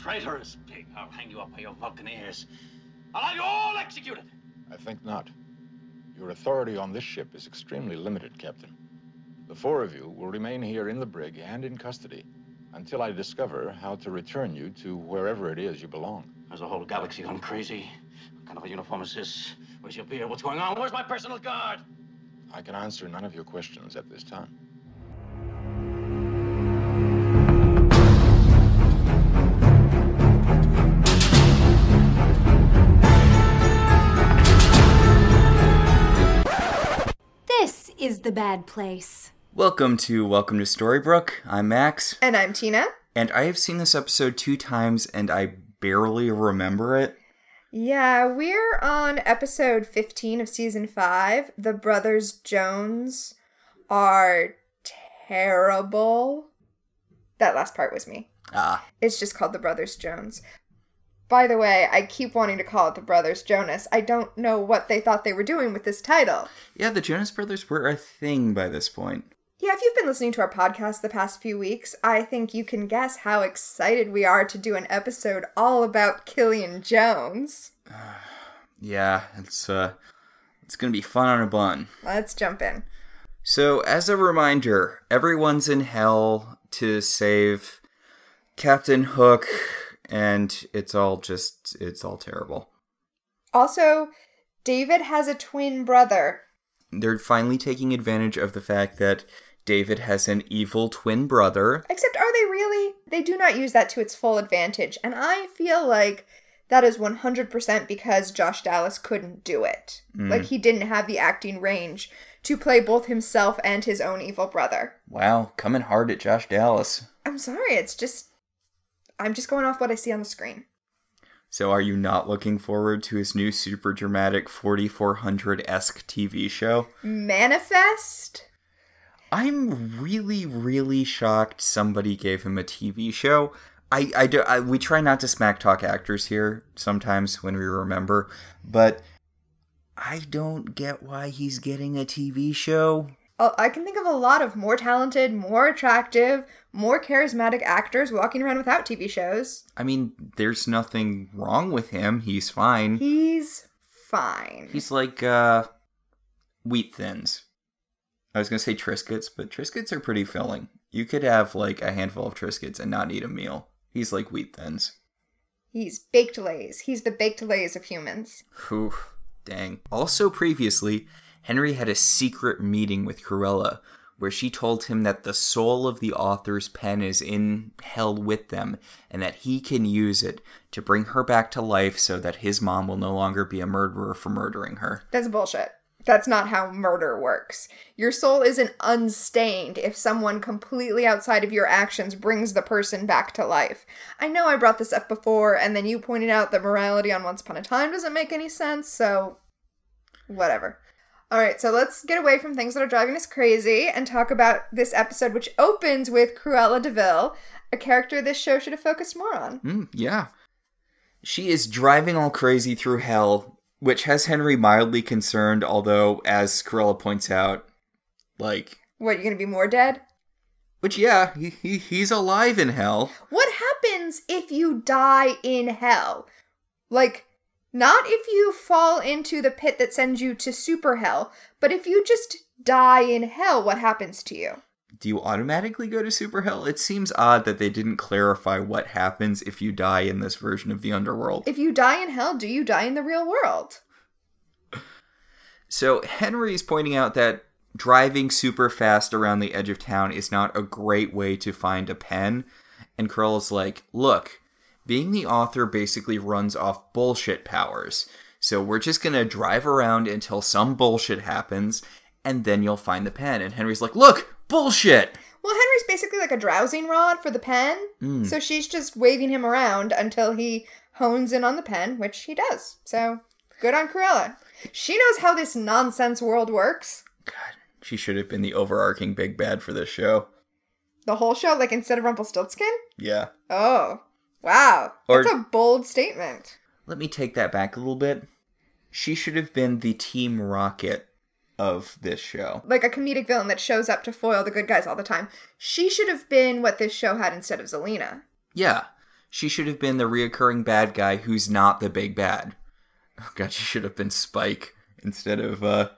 Traitorous pig. I'll hang you up by your Vulcan ears. I'll have you all executed. I think not. Your authority on this ship is extremely limited, Captain. The four of you will remain here in the brig and in custody until I discover how to return you to wherever it is you belong. There's a whole galaxy gone crazy. What kind of a uniform is this? Where's your beard? What's going on? Where's my personal guard? I can answer none of your questions at this time. Is the bad place. Welcome to Welcome to Storybrooke. I'm Max, And I'm Tina. and I have seen this episode two times and I barely remember it. Yeah, we're on episode 15 of season 5. The Brothers Jones are terrible. That last part was me. Ah, It's just called The Brothers Jones. By the way, I keep wanting to call it The Brothers Jonas. I don't know what they thought they were doing with this title. yeah, the Jonas Brothers were a thing by this point. Yeah, if you've been listening to our podcast the past few weeks, I think you can guess how excited we are to do an episode all about Killian Jones. Yeah, it's uh, it's gonna be fun on a bun. Let's jump in. So, as a reminder, everyone's in hell to save Captain Hook, and it's all just, it's all terrible. Also, David has a twin brother. They're finally taking advantage of the fact that David has an evil twin brother. Except, are they really? They do not use that to its full advantage. And I feel like that is 100% because Josh Dallas couldn't do it. Mm. Like, he didn't have the acting range to play both himself and his own evil brother. Wow, coming hard at Josh Dallas. I'm sorry, it's just. I'm just going off what I see on the screen. So, are you not looking forward to his new super dramatic 4400 esque TV show? Manifest? I'm really, really shocked somebody gave him a TV show. I, I, do, I, we try not to smack talk actors here sometimes when we remember, but I don't get why he's getting a TV show. I can think of a lot of more talented, more attractive, more charismatic actors walking around without TV shows. I mean, there's nothing wrong with him. He's fine. He's fine. He's like uh, wheat thins. I was gonna say Triscuits, but Triscuits are pretty filling. You could have like a handful of Triscuits and not eat a meal. He's like wheat thins. He's baked lays. He's the baked lays of humans. Whew, dang. Also, previously, Henry had a secret meeting with Cruella, where she told him that the soul of the author's pen is in hell with them and that he can use it to bring her back to life so that his mom will no longer be a murderer for murdering her. That's bullshit. That's not how murder works. Your soul isn't unstained if someone completely outside of your actions brings the person back to life. I know I brought this up before, and then you pointed out that morality on Once Upon a Time doesn't make any sense, so whatever. Alright, so let's get away from things that are driving us crazy and talk about this episode, which opens with Cruella de Vil, a character this show should have focused more on. Mm, yeah. She is driving all crazy through hell, which has Henry mildly concerned, although, as Cruella points out, like, What, you're gonna be more dead? which, yeah, he, he, he's alive in hell. What happens if you die in hell? Like, not if you fall into the pit that sends you to super hell, but if you just die in hell, what happens to you? Do you automatically go to super hell? It seems odd that they didn't clarify what happens if you die in this version of the underworld. If you die in hell, do you die in the real world? So Henry's pointing out that driving super fast around the edge of town is not a great way to find a pen. And Cruella's like, look, being the author basically runs off bullshit powers. So we're just gonna drive around until some bullshit happens, and then you'll find the pen. And Henry's like, look, bullshit! Well, Henry's basically like a drowsing rod for the pen, hmm. so she's just waving him around until he hones in on the pen, which he does. So, good on Cruella. She knows how this nonsense world works. God, she should have been the overarching big bad for this show. The whole show, like instead of Rumpelstiltskin? Yeah. Oh, wow. Or- That's a bold statement. Let me take that back a little bit. She should have been the Team Rocket of this show. Like a comedic villain that shows up to foil the good guys all the time. She should have been what this show had instead of Zelena. Yeah. she should have been the reoccurring bad guy who's not the big bad. Oh god, she should have been Spike instead of uh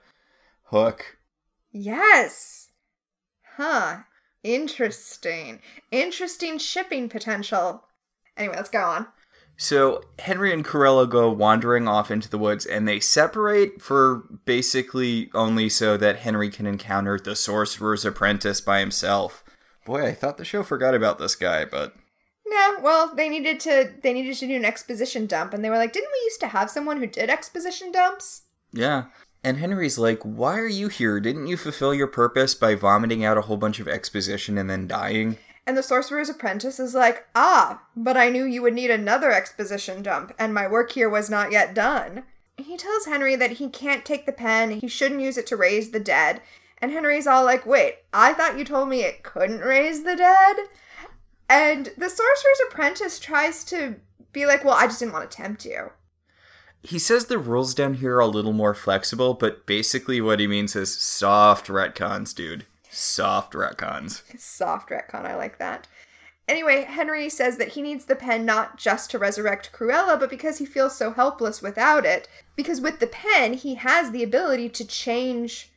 Hook. Yes. Huh. Interesting. Interesting shipping potential. Anyway, let's go on. So Henry and Cruella go wandering off into the woods and they separate for basically only so that Henry can encounter the sorcerer's apprentice by himself. Boy, I thought the show forgot about this guy, but No, well, they needed to they needed to do an exposition dump and they were like, "Didn't we used to have someone who did exposition dumps?" yeah. And Henry's like, "Why are you here? Didn't you fulfill your purpose by vomiting out a whole bunch of exposition and then dying?" And the sorcerer's apprentice is like, "Ah, but I knew you would need another exposition dump and my work here was not yet done." He tells Henry that he can't take the pen, he shouldn't use it to raise the dead. And Henry's all like, "Wait, I thought you told me it couldn't raise the dead?" And the sorcerer's apprentice tries to be like, "Well, I just didn't want to tempt you." He says the rules down here are a little more flexible, but basically what he means is soft retcons, dude. Soft retcons. Soft retcon, I like that. Anyway, Henry says that he needs the pen not just to resurrect Cruella, but because he feels so helpless without it. Because with the pen, he has the ability to change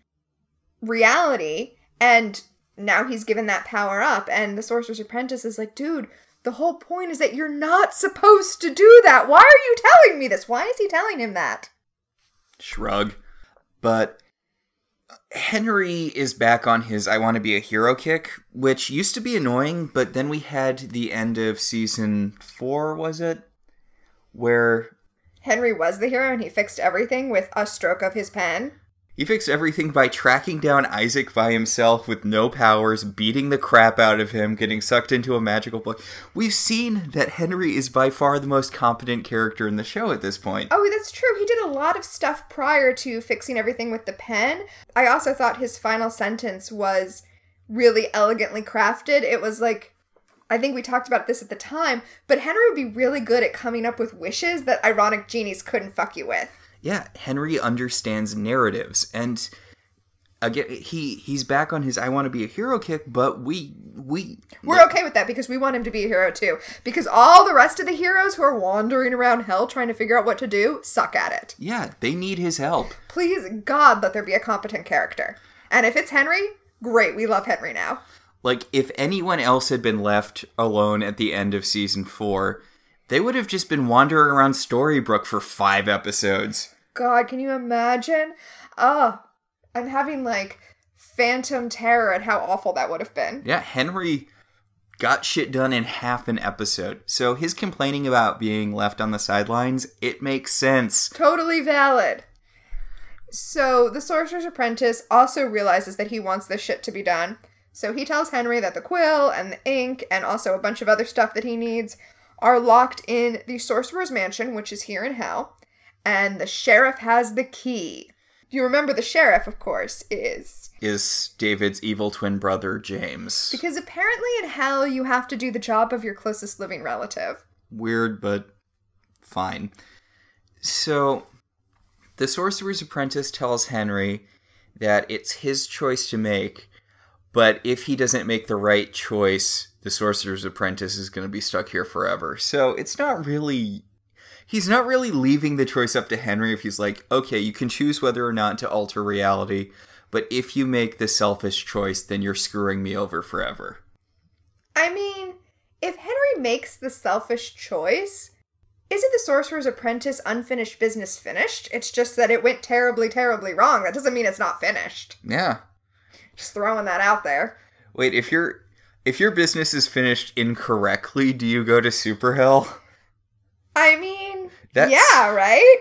reality, and now he's given that power up. And the Sorcerer's Apprentice is like, dude, the whole point is that you're not supposed to do that. Why are you telling me this? Why is he telling him that? Shrug. But Henry is back on his I want to be a hero kick, which used to be annoying, but then we had the end of season four, was it? Where Henry was the hero and he fixed everything with a stroke of his pen. He fixed everything by tracking down Isaac by himself with no powers, beating the crap out of him, getting sucked into a magical book. We've seen that Henry is by far the most competent character in the show at this point. Oh, that's true. He did a lot of stuff prior to fixing everything with the pen. I also thought his final sentence was really elegantly crafted. It was like, I think we talked about this at the time, but Henry would be really good at coming up with wishes that ironic genies couldn't fuck you with. Yeah, Henry understands narratives and again he he's back on his I want to be a hero kick, but we we We're okay with that because we want him to be a hero too. Because all the rest of the heroes who are wandering around hell trying to figure out what to do suck at it. Yeah, they need his help. Please, God, let there be a competent character. And if it's Henry, great, we love Henry now. Like if anyone else had been left alone at the end of season 4, they would have just been wandering around Storybrooke for 5 episodes. God, can you imagine? Oh, I'm having like phantom terror at how awful that would have been. Yeah, Henry got shit done in half an episode. So his complaining about being left on the sidelines, it makes sense. Totally valid. So the Sorcerer's Apprentice also realizes that he wants this shit to be done. So he tells Henry that the quill and the ink and also a bunch of other stuff that he needs are locked in the Sorcerer's Mansion, which is here in Hell, and the sheriff has the key. You remember the sheriff, of course, is Is David's evil twin brother James. because apparently in Hell you have to do the job of your closest living relative. Weird, but fine. So, the Sorcerer's Apprentice tells Henry that it's his choice to make, but if he doesn't make the right choice, the Sorcerer's Apprentice is going to be stuck here forever. So, it's not really. He's not really leaving the choice up to Henry if he's like, okay, you can choose whether or not to alter reality, but if you make the selfish choice, then you're screwing me over forever. I mean, if Henry makes the selfish choice, isn't the Sorcerer's Apprentice unfinished business finished? It's just that it went terribly, terribly wrong. That doesn't mean it's not finished. Yeah, Just throwing that out there. Wait, if your if your business is finished incorrectly, do you go to super hell? I mean, That's- yeah, right?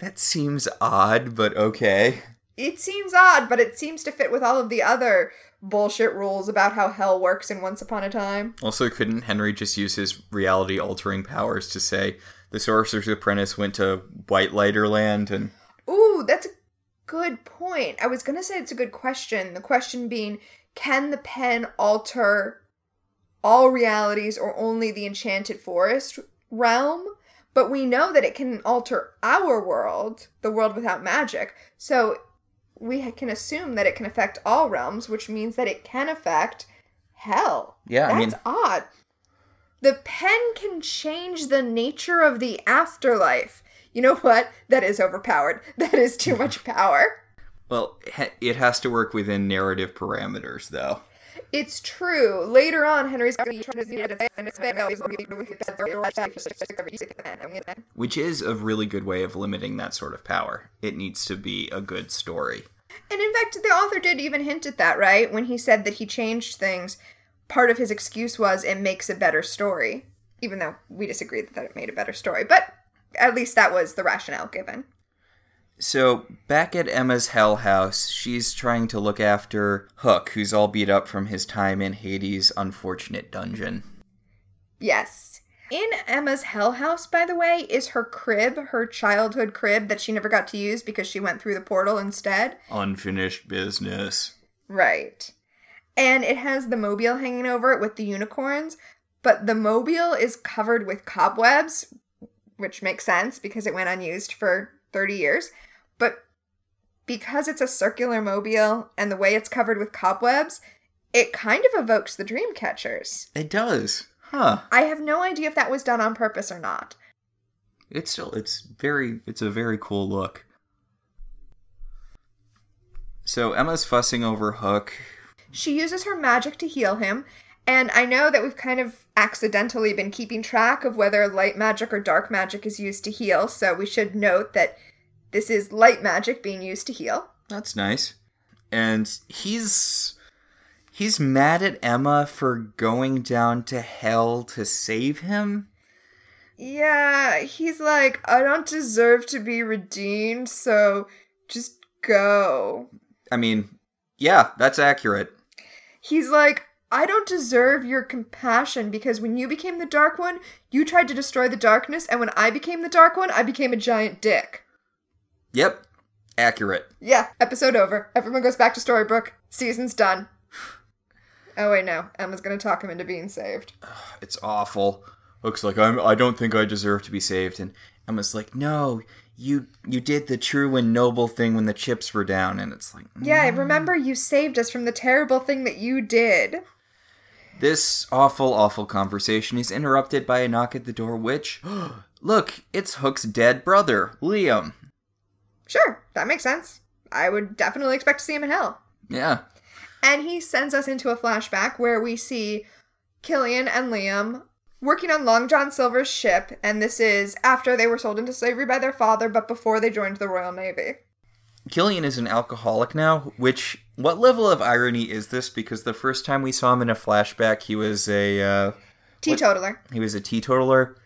That seems odd, but okay. It seems odd, but it seems to fit with all of the other bullshit rules about how hell works in Once Upon a Time. Also, couldn't Henry just use his reality altering powers to say the Sorcerer's Apprentice went to White Lighter Land and Ooh, that's a good point. I was gonna say it's a good question. The question being, can the pen alter all realities or only the enchanted forest realm? But we know that it can alter our world, the world without magic. So we can assume that it can affect all realms, which means that it can affect hell. Yeah, I That's mean- odd. The pen can change the nature of the afterlife. You know what? That is overpowered. That is too much power. Well, it has to work within narrative parameters, though. It's true. Later on, Henry's going to try to Which is a really good way of limiting that sort of power. It needs to be a good story. And in fact, the author did even hint at that, right? When he said that he changed things, part of his excuse was it makes a better story. Even though we disagree that it made a better story. But at least that was the rationale given. So, back at Emma's Hell House, she's trying to look after Hook, who's all beat up from his time in Hades' unfortunate dungeon. Yes. In Emma's Hell House, by the way, is her crib, her childhood crib that she never got to use because she went through the portal instead. Unfinished business. Right. And it has the mobile hanging over it with the unicorns, but the mobile is covered with cobwebs, which makes sense because it went unused for 30 years. But because it's a circular mobile and the way it's covered with cobwebs, it kind of evokes the dream catchers. It does. Huh. I have no idea if that was done on purpose or not. It's still it's very it's a very cool look. So Emma's fussing over Hook. She uses her magic to heal him, and I know that we've kind of accidentally been keeping track of whether light magic or dark magic is used to heal, so we should note that this is light magic being used to heal. That's nice. And he's he's mad at Emma for going down to hell to save him. Yeah, he's like, I don't deserve to be redeemed, so just go. I mean, yeah, that's accurate. He's like, I don't deserve your compassion because when you became the Dark One, you tried to destroy the darkness, and when I became the Dark One, I became a giant dick. Yep. Accurate. Yeah, episode over. Everyone goes back to Storybrooke. Season's done. Oh wait, no. Emma's gonna talk him into being saved. It's awful. Looks like I'm I don't think I deserve to be saved and Emma's like, "No, you you did the true and noble thing when the chips were down." And it's like, Yeah, mm. remember you saved us from the terrible thing that you did. This awful, awful conversation is interrupted by a knock at the door, which, look, it's Hook's dead brother, Liam. Sure, that makes sense. I would definitely expect to see him in hell. Yeah. And he sends us into a flashback where we see Killian and Liam working on Long John Silver's ship, and this is after they were sold into slavery by their father, but before they joined the Royal Navy. Killian is an alcoholic now, which, what level of irony is this? Because the first time we saw him in a flashback, he was a, uh, Teetotaler. he was a teetotaler.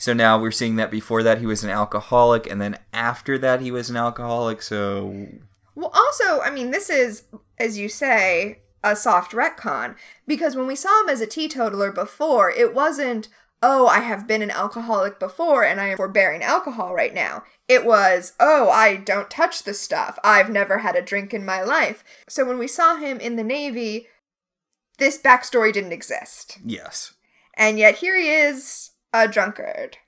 So now we're seeing that before that he was an alcoholic, and then after that he was an alcoholic, so Well, also, I mean, this is, as you say, a soft retcon because when we saw him as a teetotaler before, it wasn't, oh, I have been an alcoholic before and I am forbearing alcohol right now. It was, oh, I don't touch the stuff. I've never had a drink in my life. So when we saw him in the Navy, this backstory didn't exist. yes. And yet here he is, a drunkard.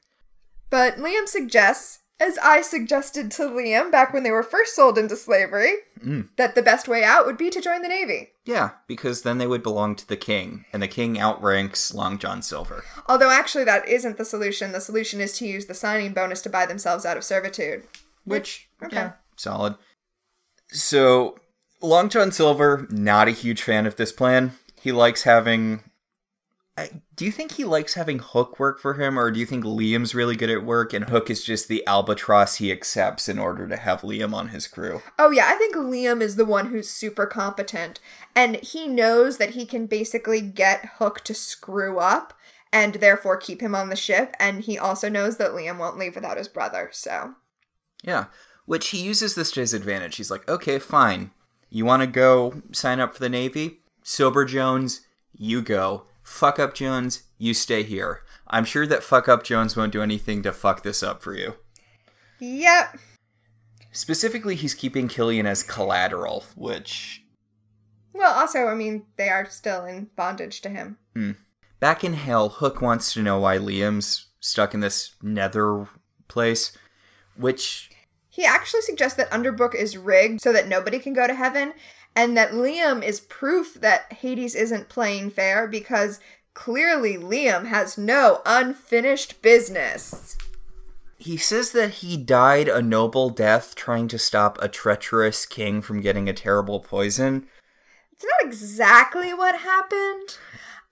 But Liam suggests, as I suggested to Liam back when they were first sold into slavery, mm. that the best way out would be to join the Navy. Yeah, because then they would belong to the king, and the king outranks Long John Silver. Although actually that isn't the solution. The solution is to use the signing bonus to buy themselves out of servitude. Which, Okay. yeah, solid. So, Long John Silver, not a huge fan of this plan. He likes having. Do you think he likes having Hook work for him, or do you think Liam's really good at work and Hook is just the albatross he accepts in order to have Liam on his crew? Oh yeah, I think Liam is the one who's super competent and he knows that he can basically get Hook to screw up and therefore keep him on the ship and he also knows that Liam won't leave without his brother. So, Yeah, which he uses this to his advantage. He's like, okay, fine. You want to go sign up for the Navy? Sober Jones, you go. Fuck up Jones, you stay here. I'm sure that fuck up Jones won't do anything to fuck this up for you. yep. Specifically, he's keeping Killian as collateral, which. Well, also, I mean, they are still in bondage to him. Hmm. Back in hell, Hook wants to know why Liam's stuck in this nether place, which. He actually suggests that Underbrook is rigged so that nobody can go to heaven, and that Liam is proof that Hades isn't playing fair because Clearly, Liam has no unfinished business. He says that he died a noble death trying to stop a treacherous king from getting a terrible poison. It's not exactly what happened.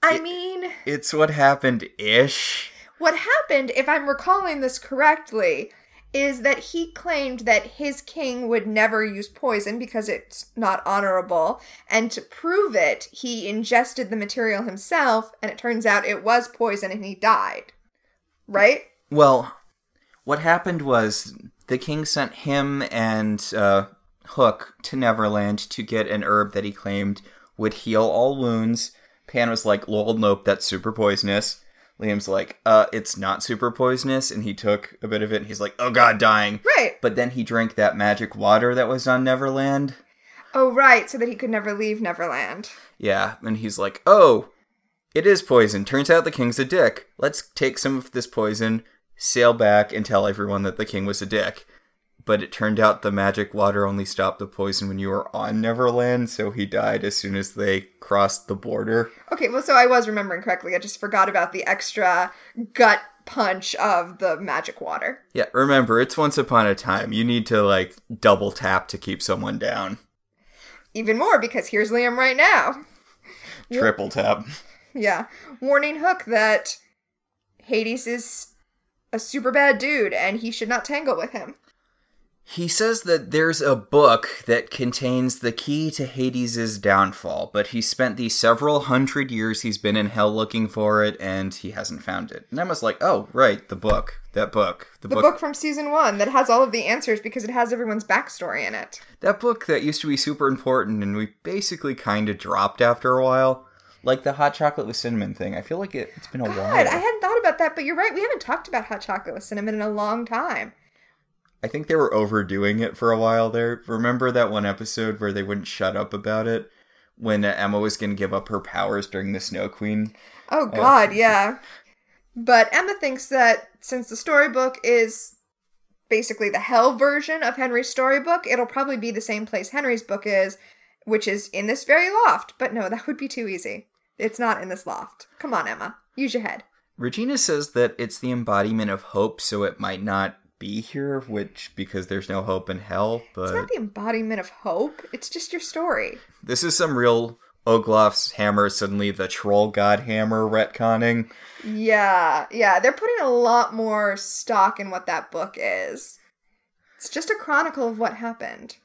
I mean, It's what happened ish. what happened, if I'm recalling this correctly, is that he claimed that his king would never use poison because it's not honorable. And to prove it, he ingested the material himself, and it turns out it was poison and he died. Right? Well, what happened was the king sent him and uh, Hook to Neverland to get an herb that he claimed would heal all wounds. Pan was like, lol, nope, that's super poisonous. Liam's like, uh, it's not super poisonous. And he took a bit of it and he's like, oh god, dying. Right. But then he drank that magic water that was on Neverland. Oh, right, so that he could never leave Neverland. Yeah, and he's like, oh, it is poison. Turns out the king's a dick. Let's take some of this poison, sail back, and tell everyone that the king was a dick. But it turned out the magic water only stopped the poison when you were on Neverland, so he died as soon as they crossed the border. Okay, well, so I was remembering correctly. I just forgot about the extra gut punch of the magic water. Yeah, remember, it's once upon a time. You need to, like, double tap to keep someone down. Even more because here's Liam right now. Triple tap. Yeah. Warning Hook that Hades is a super bad dude and he should not tangle with him. He says that there's a book that contains the key to Hades' downfall, but he spent the several hundred years he's been in hell looking for it, and he hasn't found it. And Emma's like, oh, right, the book. That book. The, The book, book from season one that has all of the answers because it has everyone's backstory in it. That book that used to be super important, and we basically kind of dropped after a while. Like the hot chocolate with cinnamon thing. I feel like it, it's been a God, while. I hadn't thought about that, but you're right. We haven't talked about hot chocolate with cinnamon in a long time. I think they were overdoing it for a while there. Remember that one episode where they wouldn't shut up about it? When uh, Emma was going to give up her powers during the Snow Queen? Oh God, yeah. But Emma thinks that since the storybook is basically the hell version of Henry's storybook, it'll probably be the same place Henry's book is, which is in this very loft. But no, that would be too easy. It's not in this loft. Come on, Emma. Use your head. Regina says that it's the embodiment of hope, so it might not be here, which because there's no hope in hell, It's but not the embodiment of hope. It's just your story. this is some real Oglof's hammer, suddenly the troll god hammer retconning. Yeah, yeah. They're putting a lot more stock in what that book is. It's just a chronicle of what happened.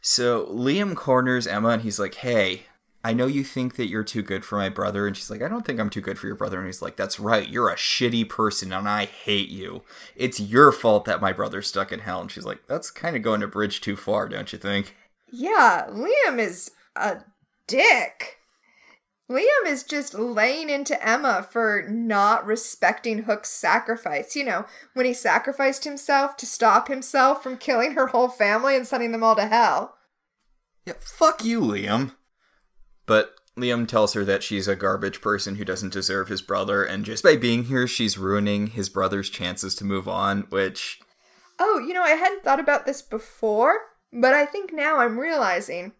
So Liam corners Emma and he's like, Hey, I know you think that you're too good for my brother. And she's like, I don't think I'm too good for your brother. And he's like, That's right. You're a shitty person and I hate you. It's your fault that my brother's stuck in hell. And she's like, That's kind of going a bridge too far, don't you think? Yeah, Liam is a dick. Liam is just laying into Emma for not respecting Hook's sacrifice. You know, when he sacrificed himself to stop himself from killing her whole family and sending them all to hell. Yeah, fuck you, Liam. But Liam tells her that she's a garbage person who doesn't deserve his brother, and just by being here, she's ruining his brother's chances to move on, which Oh, you know, I hadn't thought about this before, but I think now I'm realizing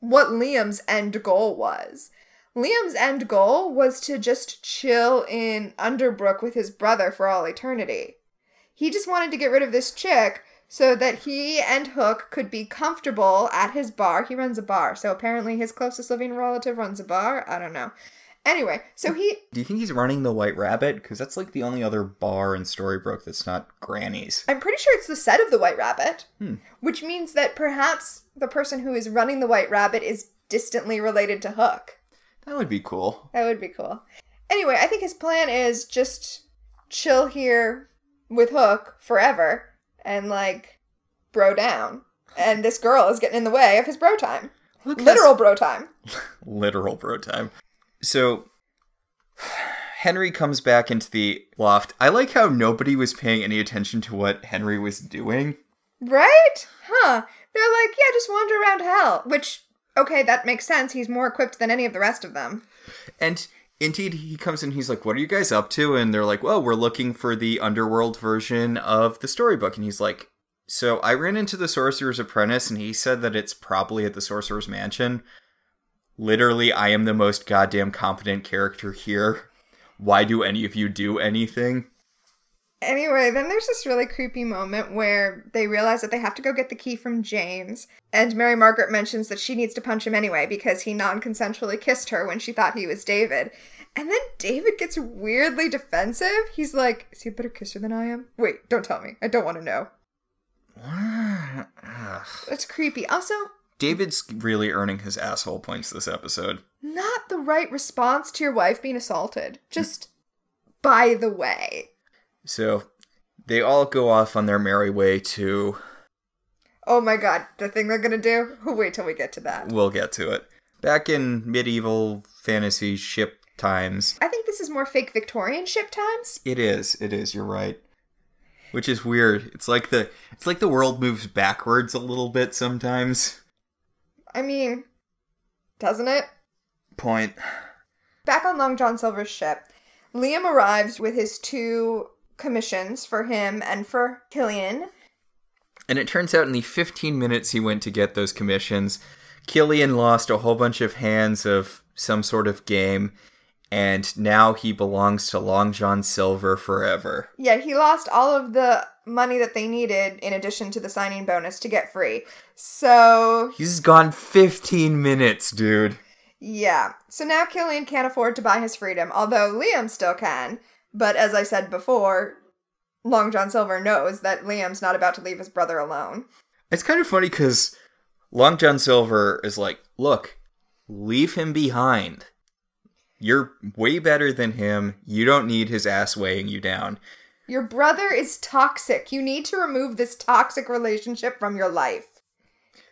what Liam's end goal was. Liam's end goal was to just chill in Underbrook with his brother for all eternity. He just wanted to get rid of this chick so that he and Hook could be comfortable at his bar. He runs a bar, so apparently his closest living relative runs a bar. I don't know. Anyway, so he Do you think he's running the White Rabbit? Because that's like the only other bar in Storybrooke that's not Granny's. I'm pretty sure it's the set of the White Rabbit, hmm. which means that perhaps the person who is running the White Rabbit is distantly related to Hook. That would be cool. That would be cool. Anyway, I think his plan is just chill here with Hook forever and like bro down. And this girl is getting in the way of his bro time. Look, Literal bro time. literal bro time. So Henry comes back into the loft. I like how nobody was paying any attention to what Henry was doing. Right? Huh. They're like, yeah, just wander around hell. Which, okay, that makes sense. He's more equipped than any of the rest of them. And indeed, he comes in. He's like, "What are you guys up to?" And they're like, "Well, we're looking for the underworld version of the storybook." And he's like, "So I ran into the sorcerer's apprentice, and he said that it's probably at the sorcerer's mansion." literally, I am the most goddamn competent character here. Why do any of you do anything? Anyway, then there's this really creepy moment where they realize that they have to go get the key from James, and Mary Margaret mentions that she needs to punch him anyway because he non consensually kissed her when she thought he was David. And then David gets weirdly defensive. He's like, Is he a better kisser than I am? Wait, don't tell me. I don't want to know. That's creepy. Also, David's really earning his asshole points this episode. not the right response to your wife being assaulted. Just by the way. So they all go off on their merry way to. Oh my god, the thing they're gonna do? Wait till we get to that. We'll get to it. Back in medieval fantasy ship times, I think this is more fake Victorian ship times. it is. It is. You're right. Which is weird. It's like the it's like the world moves backwards a little bit sometimes. I mean, doesn't it? Point. Back on Long John Silver's ship, Liam arrives with his two commissions for him and for Killian. And it turns out in the 15 minutes he went to get those commissions, Killian lost a whole bunch of hands of some sort of game, and now he belongs to Long John Silver forever. Yeah, he lost all of the money that they needed in addition to the signing bonus to get free. So, He's gone 15 minutes, dude. yeah. So now Killian can't afford to buy his freedom, although Liam still can. But as I said before, Long John Silver knows that Liam's not about to leave his brother alone. It's kind of funny because Long John Silver is like, look, leave him behind. You're way better than him. You don't need his ass weighing you down. Your brother is toxic. You need to remove this toxic relationship from your life.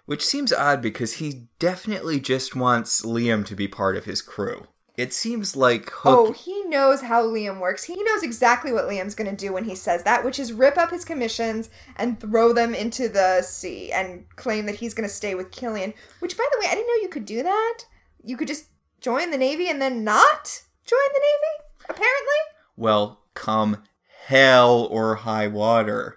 Which seems odd because he definitely just wants Liam to be part of his crew. It seems like Oh, he knows how Liam works. He knows exactly what Liam's going to do when he says that, which is rip up his commissions and throw them into the sea and claim that he's going to stay with Killian. Which, by the way, I didn't know you could do that. You could just join the Navy and then not join the Navy, apparently. well, come hell or high water,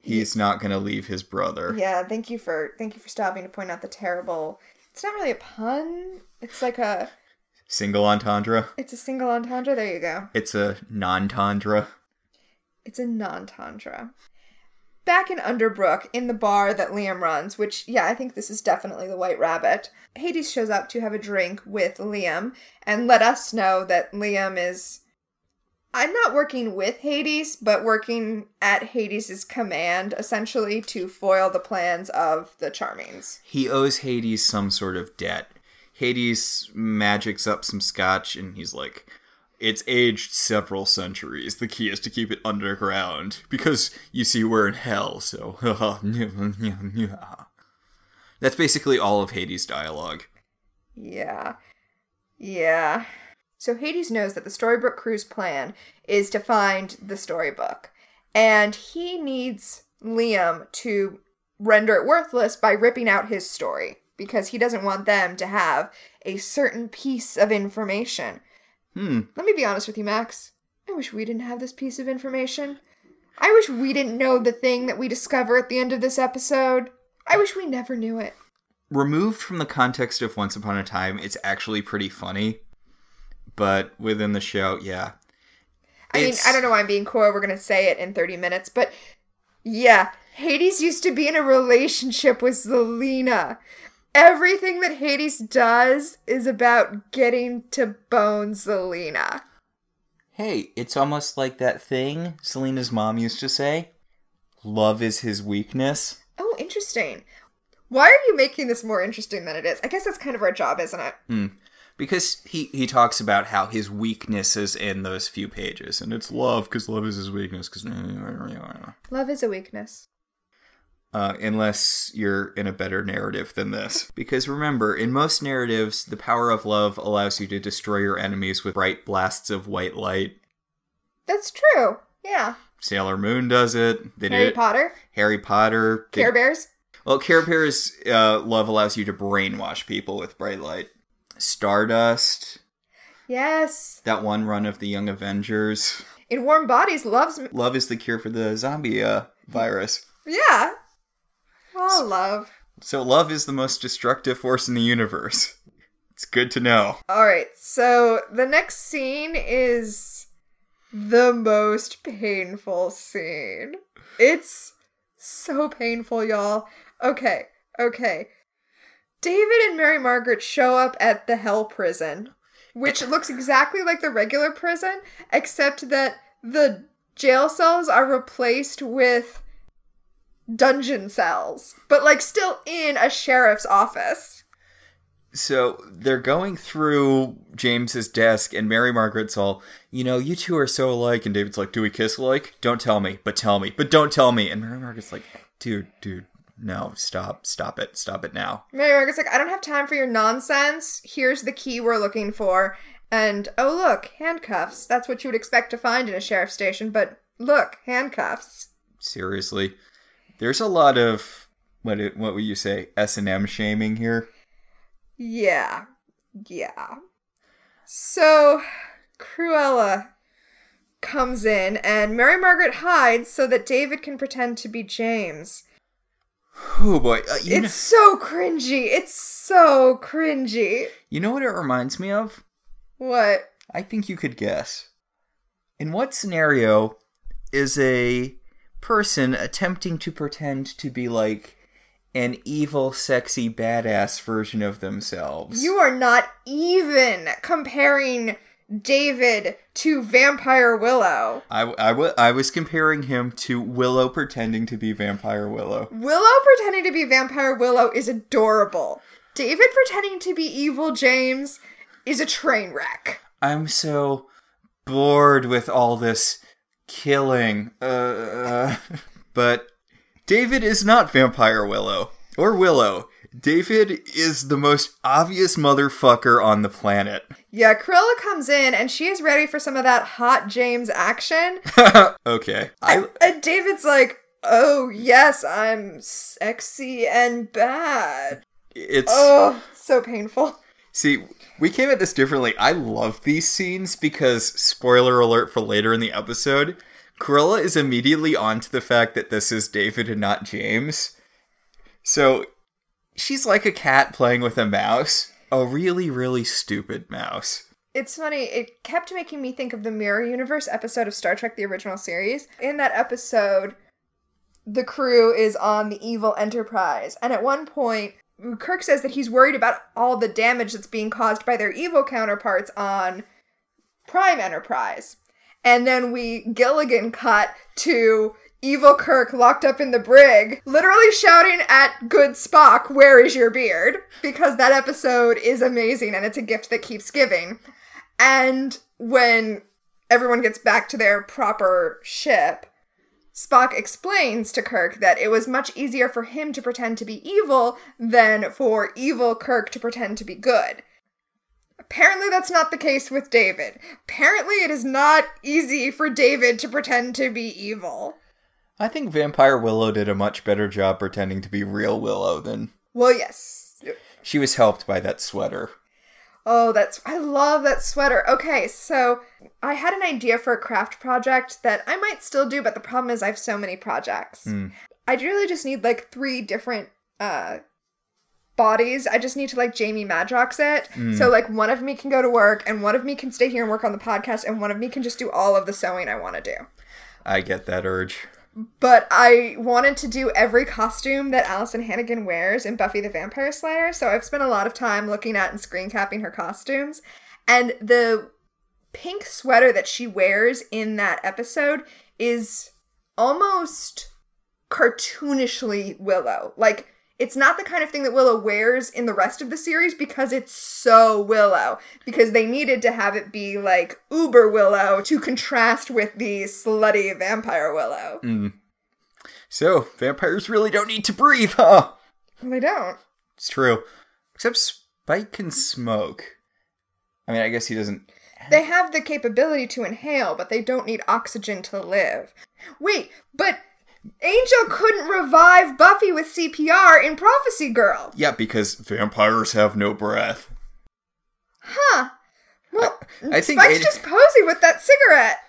he's not going to leave his brother. Yeah, thank you for thank you for stopping to point out the terrible. It's not really a pun. It's like a Single entendre. it's a single entendre. There you go. It's a non-tundra. It's a non-tundra. Back in Underbrook, in the bar that Liam runs, which, yeah, I think this is definitely the White Rabbit, Hades shows up to have a drink with Liam and let us know that Liam is. I'm not working with Hades, but working at Hades' command, essentially, to foil the plans of the Charmings. He owes Hades some sort of debt. Hades magics up some scotch and he's like, It's aged several centuries. The key is to keep it underground. Because, you see, we're in hell, so. That's basically all of Hades' dialogue. Yeah. Yeah. So Hades knows that the Storybook crew's plan is to find the storybook. And he needs Liam to render it worthless by ripping out his story. Because he doesn't want them to have a certain piece of information. Hmm. Let me be honest with you, Max. I wish we didn't have this piece of information. I wish we didn't know the thing that we discover at the end of this episode. I wish we never knew it. Removed from the context of Once Upon a Time, it's actually pretty funny. But within the show, yeah. I mean, I don't know why I'm being coy. We're gonna say it in 30 minutes, but yeah, Hades used to be in a relationship with Zelena. Everything that Hades does is about getting to bone Zelena. Hey, it's almost like that thing Zelena's mom used to say love is his weakness. Oh, interesting. Why are you making this more interesting than it is? I guess that's kind of our job, isn't it? Hmm. Because he, he talks about how his weakness is in those few pages, and it's love because love is his weakness. Because mm, mm, mm, Love is a weakness. Uh, unless you're in a better narrative than this, because remember, in most narratives, the power of love allows you to destroy your enemies with bright blasts of white light. That's true. Yeah. Sailor Moon does it. They Harry did it. Potter, Harry Potter. they- Care Bears. Well, Care Bears uh, love allows you to brainwash people with bright light. Stardust. Yes. That one run of the Young Avengers. In Warm Bodies, loves. Love is the cure for the zombie uh, virus. Yeah. Oh, love. So love is the most destructive force in the universe. It's good to know. All right, so the next scene is the most painful scene. It's so painful, y'all. Okay, okay. David and Mary Margaret show up at the Hell Prison, which looks exactly like the regular prison, except that the jail cells are replaced with dungeon cells, but like still in a sheriff's office. So they're going through James's desk, and Mary Margaret's all, you know, you two are so alike. And David's like, do we kiss alike? Don't tell me, but tell me, but don't tell me. And Mary Margaret's like, dude, dude, no, stop, stop it, stop it now. Mary Margaret's like, I don't have time for your nonsense. Here's the key we're looking for. And oh, look, handcuffs. That's what you would expect to find in a sheriff's station, but look, handcuffs. Seriously, there's a lot of what it, what would you say S and M shaming here. Yeah. Yeah. So, Cruella comes in, and Mary Margaret hides so that David can pretend to be James. Oh boy, uh, know, It's so cringy. It's so cringy. you know what it reminds me of? What? I think you could guess. In what scenario is a person attempting to pretend to be like an evil, sexy, badass version of themselves? You are not even comparing David to Vampire Willow. I, I, w- I was comparing him to Willow pretending to be Vampire Willow. Willow pretending to be Vampire Willow is adorable. David pretending to be evil James is a train wreck. I'm so bored with all this killing. Uh, but David is not Vampire Willow or Willow. David is the most obvious motherfucker on the planet. Yeah, Cruella comes in and she is ready for some of that hot James action. okay. I And David's like, oh, yes, I'm sexy and bad. it's Oh, so painful. See, we came at this differently. I love these scenes because, spoiler alert for later in the episode, Cruella is immediately on to the fact that this is David and not James. So, she's like a cat playing with a mouse. A really, really stupid mouse. It's funny, it kept making me think of the Mirror Universe episode of Star Trek the original series. In that episode, the crew is on the evil Enterprise, and at one point, Kirk says that he's worried about all the damage that's being caused by their evil counterparts on Prime Enterprise. And then we Gilligan cut to evil Kirk locked up in the brig, literally shouting at good Spock, Where is your beard? Because that episode is amazing and it's a gift that keeps giving. And when everyone gets back to their proper ship, Spock explains to Kirk that it was much easier for him to pretend to be evil than for evil Kirk to pretend to be good. Apparently, that's not the case with David. Apparently, it is not easy for David to pretend to be evil. I think Vampire Willow did a much better job pretending to be real Willow than. Well, yes. She was helped by that sweater. Oh, that's I love that sweater. Okay, so I had an idea for a craft project that I might still do, but the problem is I have so many projects. I really just need like three different uh bodies. I just need to like Jamie Madrox it. So like one of me can go to work and one of me can stay here and work on the podcast and one of me can just do all of the sewing I want to do. I get that urge. But I wanted to do every costume that Alyson Hannigan wears in Buffy the Vampire Slayer, so I've spent a lot of time looking at and screen capping her costumes. And the pink sweater that she wears in that episode is almost cartoonishly Willow. Like, it's not the kind of thing that Willow wears in the rest of the series because it's so Willow. Because they needed to have it be like uber Willow to contrast with the slutty vampire Willow. Mm. So, vampires really don't need to breathe, huh? They don't. It's true. Except Spike can smoke. I mean, I guess he doesn't. They have the capability to inhale, but they don't need oxygen to live. Wait, but Angel couldn't revive Buffy with CPR in Prophecy Girl. Yeah, because vampires have no breath. Huh. Well, I think Spike's Angel- just posing with that cigarette.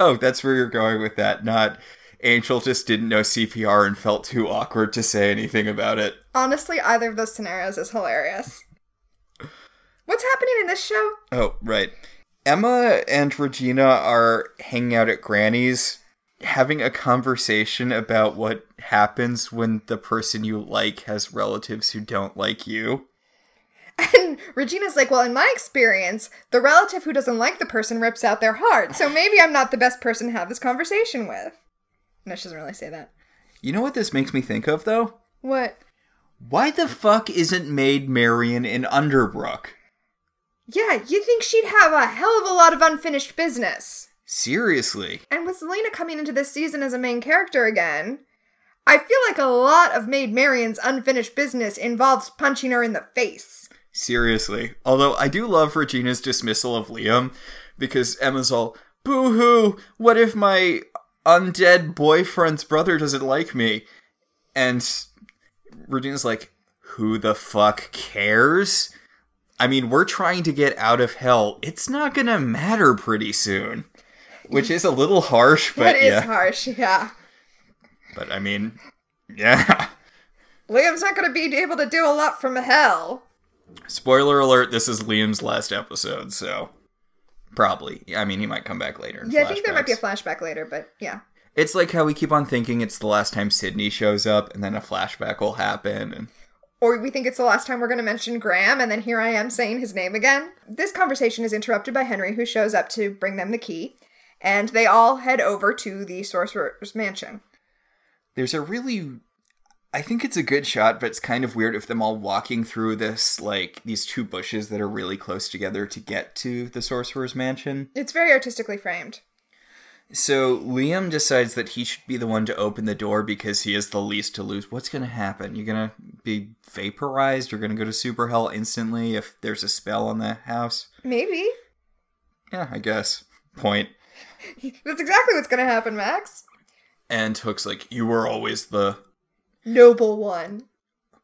Oh, that's where you're going with that. Not Angel just didn't know CPR and felt too awkward to say anything about it. Honestly, either of those scenarios is hilarious. What's happening in this show? Oh, right. Emma and Regina are hanging out at Granny's, having a conversation about what happens when the person you like has relatives who don't like you. And Regina's like, Well, in my experience, the relative who doesn't like the person rips out their heart. So maybe I'm not the best person to have this conversation with. No, she doesn't really say that. You know what this makes me think of, though? What? Why the fuck isn't Maid Marian in Underbrook? Yeah, you think she'd have a hell of a lot of unfinished business. Seriously. And with Zelena coming into this season as a main character again, I feel like a lot of Maid Marian's unfinished business involves punching her in the face. Seriously. Although I do love Regina's dismissal of Liam because Emma's all, boo hoo, what if my undead boyfriend's brother doesn't like me? And Regina's like, who the fuck cares? I mean, we're trying to get out of hell. It's not gonna matter pretty soon. Which is a little harsh, but That is yeah. harsh, yeah. But I mean, yeah. Liam's not gonna be able to do a lot from hell. Spoiler alert, this is Liam's last episode, so probably. I mean, he might come back later. Yeah, I think there might be a flashback later, but yeah. It's like how we keep on thinking it's the last time Sydney shows up, and then a flashback will happen. And Or we think it's the last time we're going to mention Graham, and then here I am saying his name again. This conversation is interrupted by Henry, who shows up to bring them the key, and they all head over to the Sorcerer's Mansion. there's a really, I think it's a good shot, but it's kind of weird of them all walking through this like these two bushes that are really close together to get to the Sorcerer's Mansion. It's very artistically framed. So Liam decides that he should be the one to open the door because he is the least to lose. What's going to happen? You're going to be vaporized? You're going to go to super hell instantly if there's a spell on the house? Maybe. Yeah, I guess. Point. That's exactly what's to happen, Max. And Hook's like, You were always the. Noble one.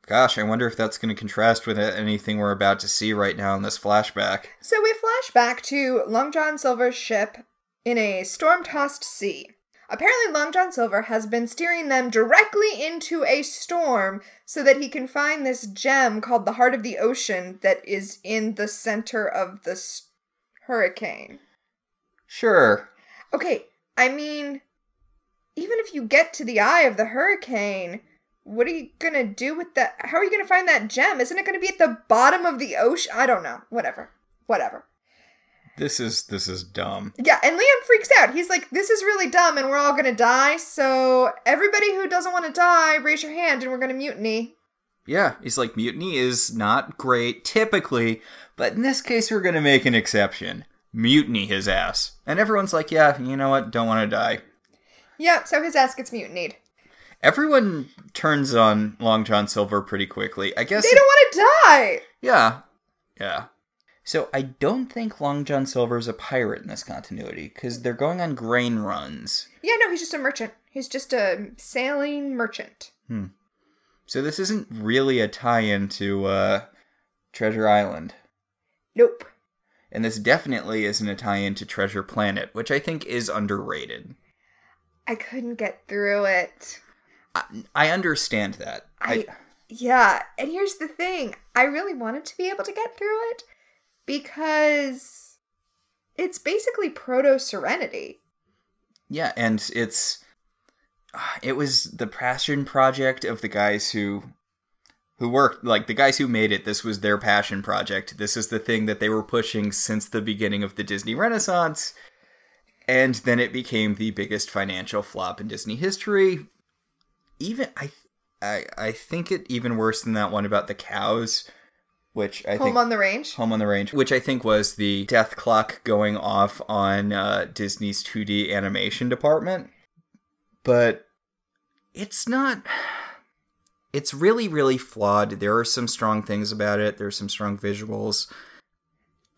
Gosh, I wonder if that's going to contrast with anything we're about to see right now in this flashback. So we flash back to Long John Silver's ship in a storm tossed sea. Apparently, Long John Silver has been steering them directly into a storm so that he can find this gem called the Heart of the Ocean that is in the center of this hurricane. Sure. Okay, I mean, even if you get to the eye of the hurricane, what are you gonna do with that? How are you gonna find that gem? Isn't it gonna be at the bottom of the ocean? I don't know. Whatever. Whatever. This is this is dumb. Yeah, and Liam freaks out. He's like, "This is really dumb, and we're all gonna die. So everybody who doesn't want to die, raise your hand, and we're gonna mutiny." Yeah, he's like mutiny is not great typically, but in this case we're to make an exception. Mutiny his ass. And everyone's like, "Yeah, you know what? Don't want to die." Yep. So his ass gets mutinied. Everyone turns on Long John Silver pretty quickly. I guess They don't want to die. Yeah. Yeah. So I don't think Long John Silver is a pirate in this continuity because they're going on grain runs. Yeah, no, he's just a merchant. He's just a sailing merchant. Hmm. So this isn't really a tie-in to uh, Treasure Island, Nope. And this definitely isn't a tie-in to Treasure Planet, which I think is underrated. I couldn't get through it. I, I understand that. I, yeah, and here's the thing. I really wanted to be able to get through it because it's basically proto Serenity. Yeah, and it's it was the passion project of the guys who who worked like the guys who made it. This was their passion project. This is the thing that they were pushing since the beginning of the Disney Renaissance. And then it became the biggest financial flop in Disney history. Even I I I think it even worse than that one about the cows, which I Home think on the Range. Home on the Range, which I think was the death clock going off on uh, Disney's 2D animation department. But it's not. It's really, really flawed. There are some strong things about it, there's some strong visuals.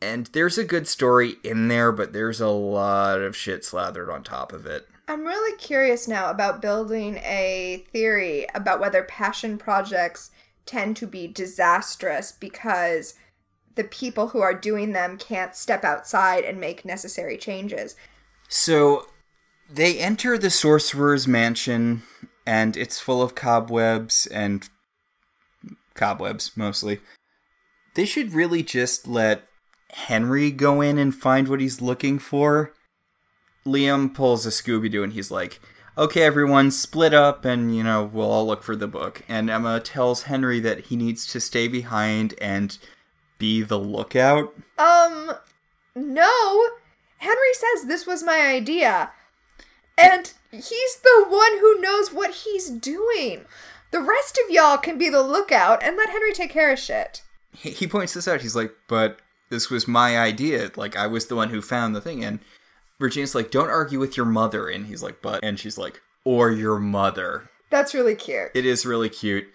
And there's a good story in there, but there's a lot of shit slathered on top of it. I'm really curious now about building a theory about whether passion projects tend to be disastrous because the people who are doing them can't step outside and make necessary changes. So they enter the sorcerer's mansion and it's full of cobwebs and cobwebs mostly. they should really just let Henry go in and find what he's looking for. Liam pulls a Scooby Doo and he's like, okay, everyone, split up and, you know, we'll all look for the book. And Emma tells Henry that he needs to stay behind and be the lookout. Um, no. Henry says this was my idea. And he's the one who knows what he's doing. The rest of y'all can be the lookout and let Henry take care of shit. He, he points this out. He's like, but this was my idea. Like, I was the one who found the thing. And Regina's like, don't argue with your mother. And he's like, but. And she's like, or your mother. That's really cute. It is really cute.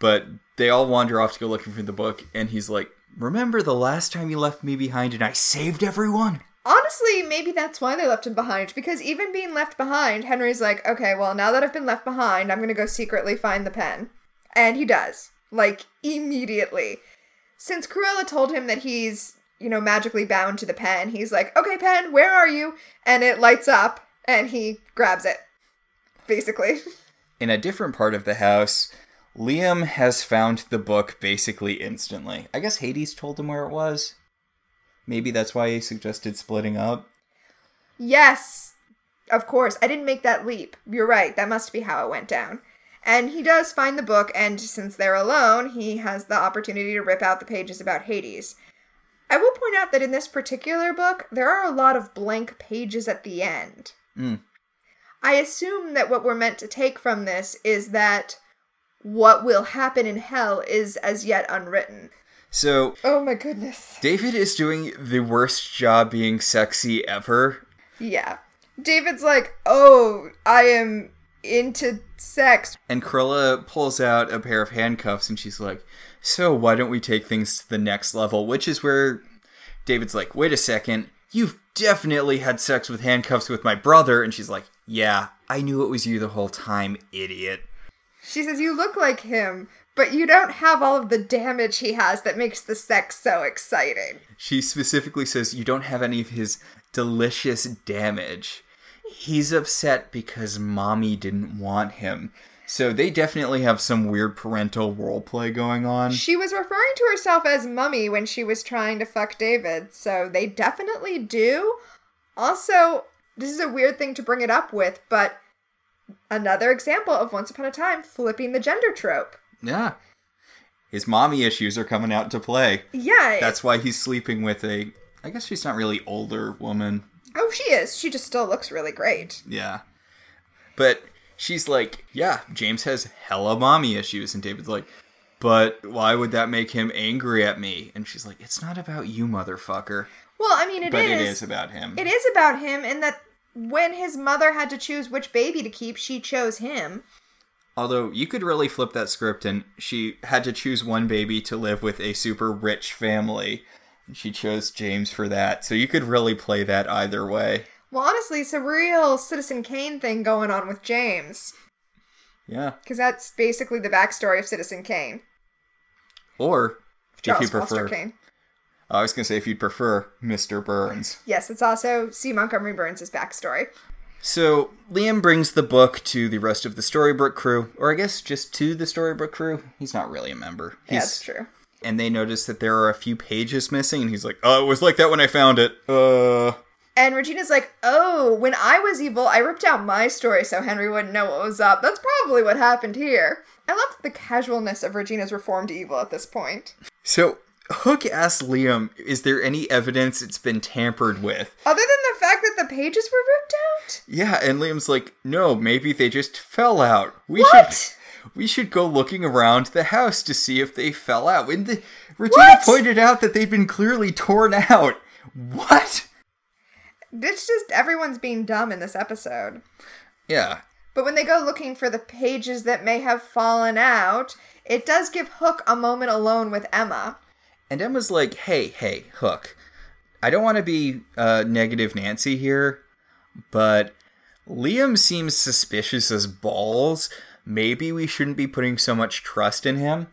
But they all wander off to go looking for the book. And he's like, remember the last time you left me behind and I saved everyone? Honestly, maybe that's why they left him behind, because even being left behind, Henry's like, okay, well, now that I've been left behind, I'm gonna go secretly find the pen. And he does. Like, immediately. Since Cruella told him that he's, you know, magically bound to the pen, he's like, okay, pen, where are you? And it lights up, and he grabs it. Basically. In a different part of the house, Liam has found the book basically instantly. I guess Hades told him where it was. Maybe that's why he suggested splitting up. Yes, of course. I didn't make that leap. You're right. That must be how it went down. And he does find the book, and since they're alone, he has the opportunity to rip out the pages about Hades. I will point out that in this particular book, there are a lot of blank pages at the end. Mm. I assume that what we're meant to take from this is that what will happen in hell is as yet unwritten. So, Oh my goodness. David is doing the worst job being sexy ever. Yeah. David's like, oh, I am into sex. And Cruella pulls out a pair of handcuffs and she's like, So, why don't we take things to the next level? Which is where David's like, Wait a second, you've definitely had sex with handcuffs with my brother. And she's like, Yeah, I knew it was you the whole time, idiot. She says, You look like him, but you don't have all of the damage he has that makes the sex so exciting. She specifically says, You don't have any of his delicious damage. He's upset because mommy didn't want him. So they definitely have some weird parental roleplay going on. She was referring to herself as Mummy when she was trying to fuck David, so they definitely do. Also, this is a weird thing to bring it up with, but another example of Once Upon a Time flipping the gender trope. Yeah. His mommy issues are coming out to play. Yeah. That's why he's sleeping with a. I guess she's not really older woman. Oh, she is. She just still looks really great. Yeah. But she's like, yeah, James has hella mommy issues. And David's like, but why would that make him angry at me? And she's like, it's not about you, motherfucker. Well, I mean, it is. but it is about him. It is about him, and that when his mother had to choose which baby to keep, she chose him. Although you could really flip that script and she had to choose one baby to live with a super rich family. And she chose James for that. So you could really play that either way. Well, honestly, it's a real Citizen Kane thing going on with James. Yeah. Because that's basically the backstory of Citizen Kane. Or Charles if you prefer Foster Kane. I was gonna say if you'd prefer Mr. Burns. Yes, it's also C. Montgomery Burns' backstory. So Liam brings the book to the rest of the Storybrooke crew, or I guess just to the Storybrooke crew. He's not really a member. Yeah, He's, that's true. And they notice that there are a few pages missing, and he's like, "Oh, it was like that when I found it." Uh. And Regina's like, oh, when I was evil, I ripped out my story so Henry wouldn't know what was up. That's probably what happened here. I love the casualness of Regina's reformed evil at this point. So Hook asks Liam, "Is there any evidence it's been tampered with?" Other than the the pages were ripped out? Yeah, and Liam's like, "No, maybe they just fell out. We What? should we should go looking around the house to see if they fell out." And the Regina What? pointed out that they'd been clearly torn out. What? It's just everyone's being dumb in this episode. Yeah. But when they go looking for the pages that may have fallen out, it does give Hook a moment alone with Emma. And Emma's like, "Hey, hey, Hook. I don't want to be uh, negative Nancy here, but Liam seems suspicious as balls. Maybe we shouldn't be putting so much trust in him."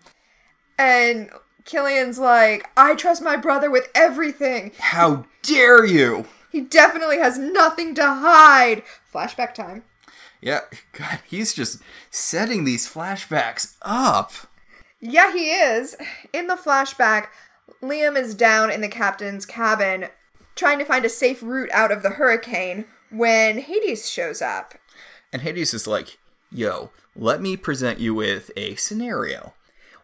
And Killian's like, I trust my brother with everything. How dare you? He definitely has nothing to hide. Flashback time. Yeah, God, he's just setting these flashbacks up. Yeah, he is. In the flashback, Liam is down in the captain's cabin trying to find a safe route out of the hurricane when Hades shows up. And Hades is like, yo, let me present you with a scenario.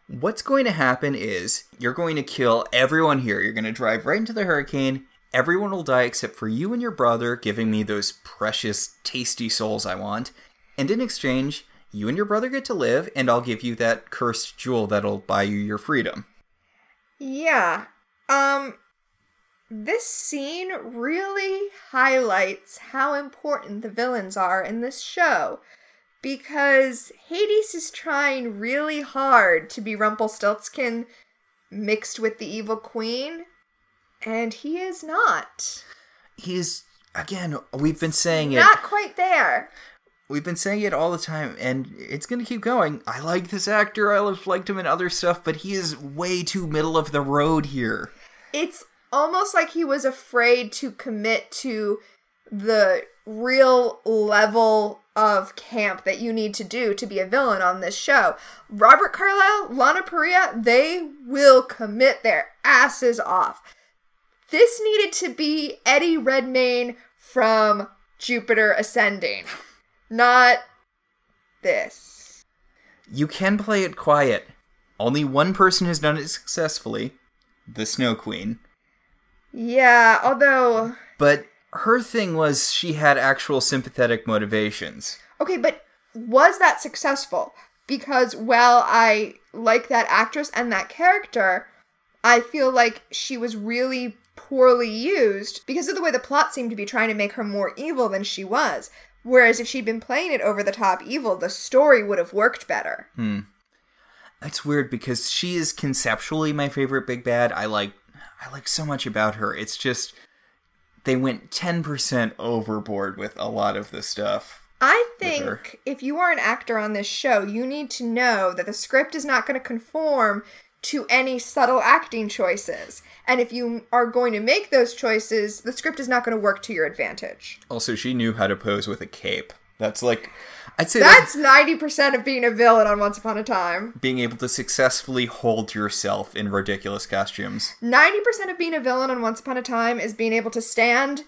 What's going to happen is you're going to kill everyone here. You're going to drive right into the hurricane. Everyone will die except for you and your brother, giving me those precious, tasty souls I want. And in exchange, you and your brother get to live, and I'll give you that cursed jewel that'll buy you your freedom. Yeah. Um this scene really highlights how important the villains are in this show because Hades is trying really hard to be Rumpelstiltskin mixed with the evil queen and he is not. He's, again, we've been saying it. Not quite there. We've been saying it all the time, and it's going to keep going. I like this actor. I've liked him in other stuff, but he is way too middle of the road here. It's almost like he was afraid to commit to the real level of camp that you need to do to be a villain on this show. Robert Carlyle, Lana Parrilla, they will commit their asses off. This needed to be Eddie Redmayne from Jupiter Ascending, not this. You can play it quiet. Only one person has done it successfully the Snow Queen. Yeah, although. But her thing was she had actual sympathetic motivations. Okay, but was that successful? Because while I like that actress and that character, I feel like she was really poorly used because of the way the plot seemed to be trying to make her more evil than she was. Whereas if she'd been playing it over the top evil, the story would have worked better. Hmm. That's weird because she is conceptually my favorite big bad. I like I like so much about her. It's just they went 10% overboard with a lot of the stuff. I think if you are an actor on this show, you need to know that the script is not going to conform to any subtle acting choices. And if you are going to make those choices, the script is not going to work to your advantage. Also, she knew how to pose with a cape. That's like I'd say That's ninety percent of being a villain on Once Upon a Time. being able to successfully hold yourself in ridiculous costumes. Ninety percent of being a villain on Once Upon a Time is being able to stand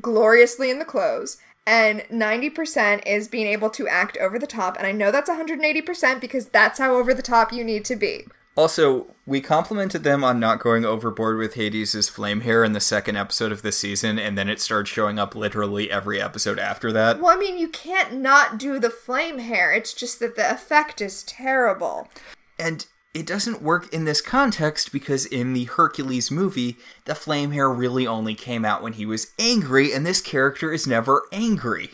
gloriously in the clothes. And 90% is being able to act over the top. And I know that's 180% because that's how over the top you need to be. Also, we complimented them on not going overboard with Hades' flame hair in the second episode of the season, and then it started showing up literally every episode after that. Well, I mean, you can't not do the flame hair. It's just that the effect is terrible. And it doesn't work in this context because in the Hercules movie, the flame hair really only came out when he was angry, and this character is never angry.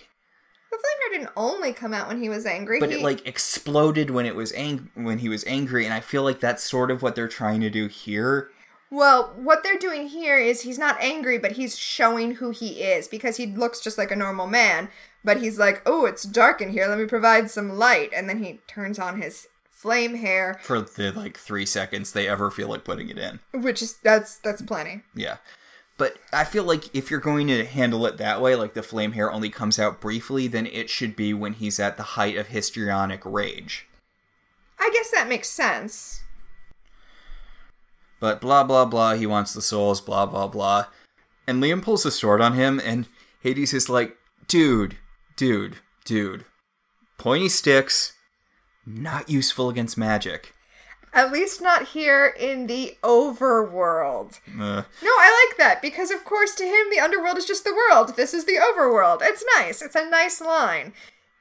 The flame hair didn't only come out when he was angry. But he... it like exploded when it was ang- when he was angry, and I feel like that's sort of what they're trying to do here. Well, what they're doing here is he's not angry, but he's showing who he is because he looks just like a normal man. But he's like, oh, it's dark in here. Let me provide some light. And then he turns on his flame hair, For the like three seconds they ever feel like putting it in. which is that's that's plenty. Yeah. But I feel like if you're going to handle it that way, like the flame hair only comes out briefly, then it should be when he's at the height of histrionic rage. I guess that makes sense. But blah blah blah, he wants the souls, blah blah blah. And Liam pulls a sword on him, and Hades is like, dude, dude, dude. Pointy sticks, not useful against magic. At least not here in the overworld. No, I like that because, of course, to him, the underworld is just the world. This is the overworld. It's nice. It's a nice line.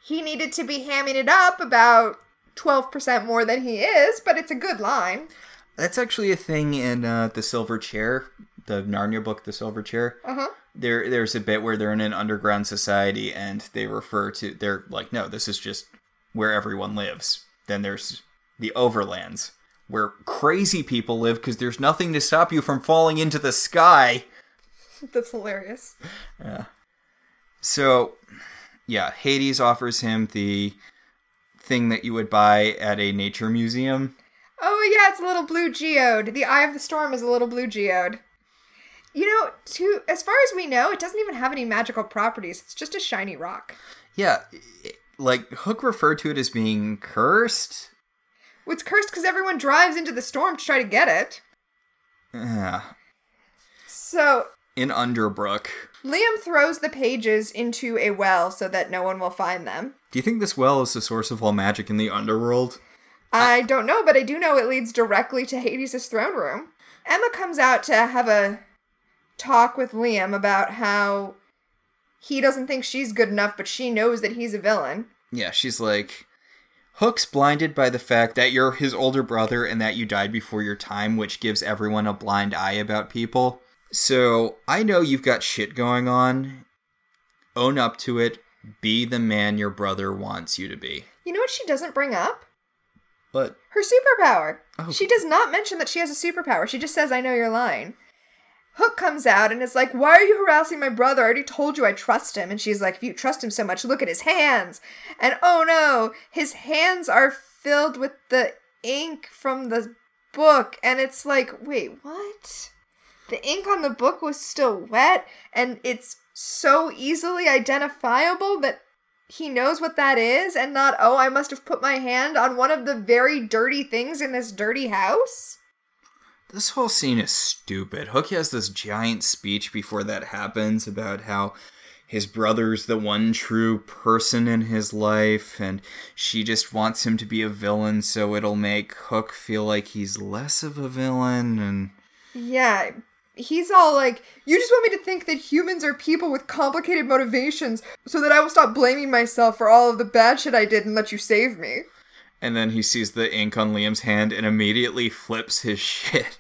He needed to be hamming it up about 12% more than he is, but it's a good line. that's actually a thing in uh, the Silver Chair, the Narnia book, The Silver Chair. Uh huh. there there's a bit where they're in an underground society and they refer to they're like no this is just where everyone lives then there's the overlands where crazy people live because there's nothing to stop you from falling into the sky That's hilarious. Yeah. so yeah hades offers him the thing that you would buy at a nature museum Oh, yeah, it's a little blue geode. The Eye of the Storm is a little blue geode. You know, to as far as we know, it doesn't even have any magical properties. It's just a shiny rock. yeah like hook referred to it as being cursed It's cursed because everyone drives into the storm to try to get it. Yeah. So In Underbrook. Liam throws the pages into a well so that no one will find them. Do you think this well is the source of all magic in the underworld? I don't know, but I do know it leads directly to Hades' throne room. Emma comes out to have a talk with Liam about how he doesn't think she's good enough, but she knows that he's a villain. Yeah, she's like, Hook's blinded by the fact that you're his older brother and that you died before your time, which gives everyone a blind eye about people. So I know you've got shit going on. Own up to it. Be the man your brother wants you to be. You know what she doesn't bring up? But Her superpower. Oh. She does not mention that she has a superpower. She just says, I know you're lying. Hook comes out and is like, Why are you harassing my brother? I already told you I trust him. And she's like, If you trust him so much, look at his hands. And oh no, his hands are filled with the ink from the book. And it's like, Wait, what? The ink on the book was still wet, and it's so easily identifiable that he knows what that is and not, oh, I must have put my hand on one of the very dirty things in this dirty house? This whole scene is stupid. Hook has this giant speech before that happens about how his brother's the one true person in his life, and she just wants him to be a villain so it'll make Hook feel like he's less of a villain, and. Yeah, he's all like, You just want me to think that humans are people with complicated motivations so that I will stop blaming myself for all of the bad shit I did and let you save me. And then he sees the ink on Liam's hand and immediately flips his shit.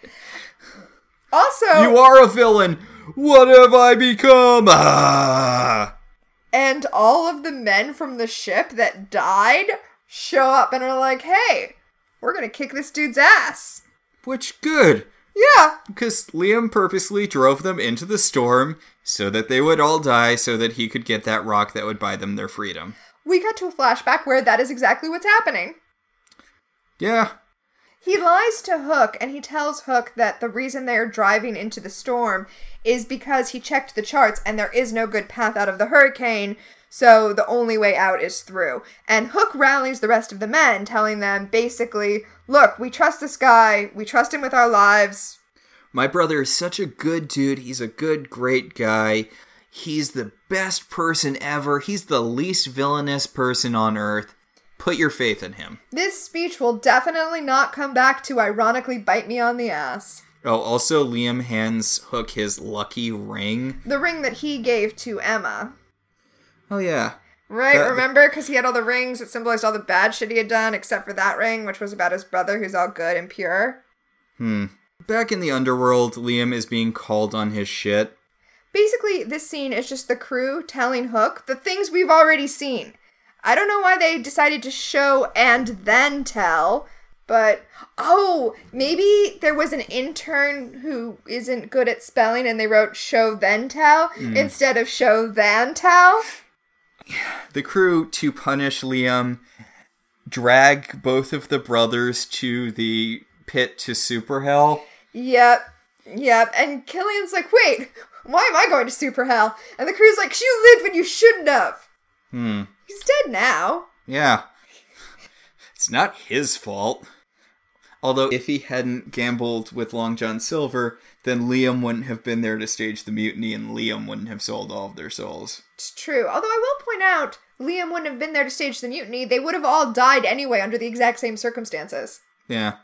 Also, You are a villain! What have I become? Ah! and all of the men from the ship that died show up and are like, Hey, we're gonna kick this dude's ass. Which good, Yeah, because Liam purposely drove them into the storm so that they would all die so that he could get that rock that would buy them their freedom. we cut to a flashback where that is exactly what's happening. Yeah, He lies to Hook and he tells Hook that the reason they're driving into the storm is because he checked the charts and there is no good path out of the hurricane, so the only way out is through. And Hook rallies the rest of the men, telling them basically, look, we trust this guy, we trust him with our lives. my brother is such a good dude. He's a good, great guy. He's the best person ever. He's the least villainous person on earth. Put your faith in him. This speech will definitely not come back to ironically bite me on the ass. Oh, also, Liam hands Hook his lucky ring. The ring that he gave to Emma. Oh, yeah. Right, That- remember? Because he had all the rings that symbolized all the bad shit he had done, except for that ring, which was about his brother who's all good and pure. Hmm. Back in the underworld, Liam is being called on his shit. Basically, this scene is just the crew telling Hook the things we've already seen. I don't know why they decided to show and then tell, but oh, maybe there was an intern who isn't good at spelling and they wrote show then tell hmm. instead of show then tell. The crew, to punish Liam, drag both of the brothers to the pit to Super Hell. Yep, yep. And Killian's like, wait, why am I going to super hell? And the crew's like, you lived when you shouldn't have. Hmm. He's dead now. Yeah. It's not his fault. Although, if he hadn't gambled with Long John Silver, then Liam wouldn't have been there to stage the mutiny and Liam wouldn't have sold all of their souls. It's true. Although I will point out, Liam wouldn't have been there to stage the mutiny. They would have all died anyway under the exact same circumstances. Yeah.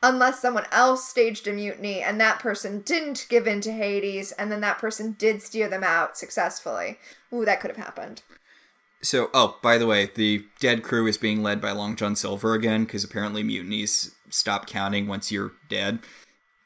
Unless someone else staged a mutiny and that person didn't give in to Hades and then that person did steer them out successfully. Ooh, that could have happened. So, oh, by the way, the dead crew is being led by Long John Silver again, because apparently mutinies stop counting once you're dead.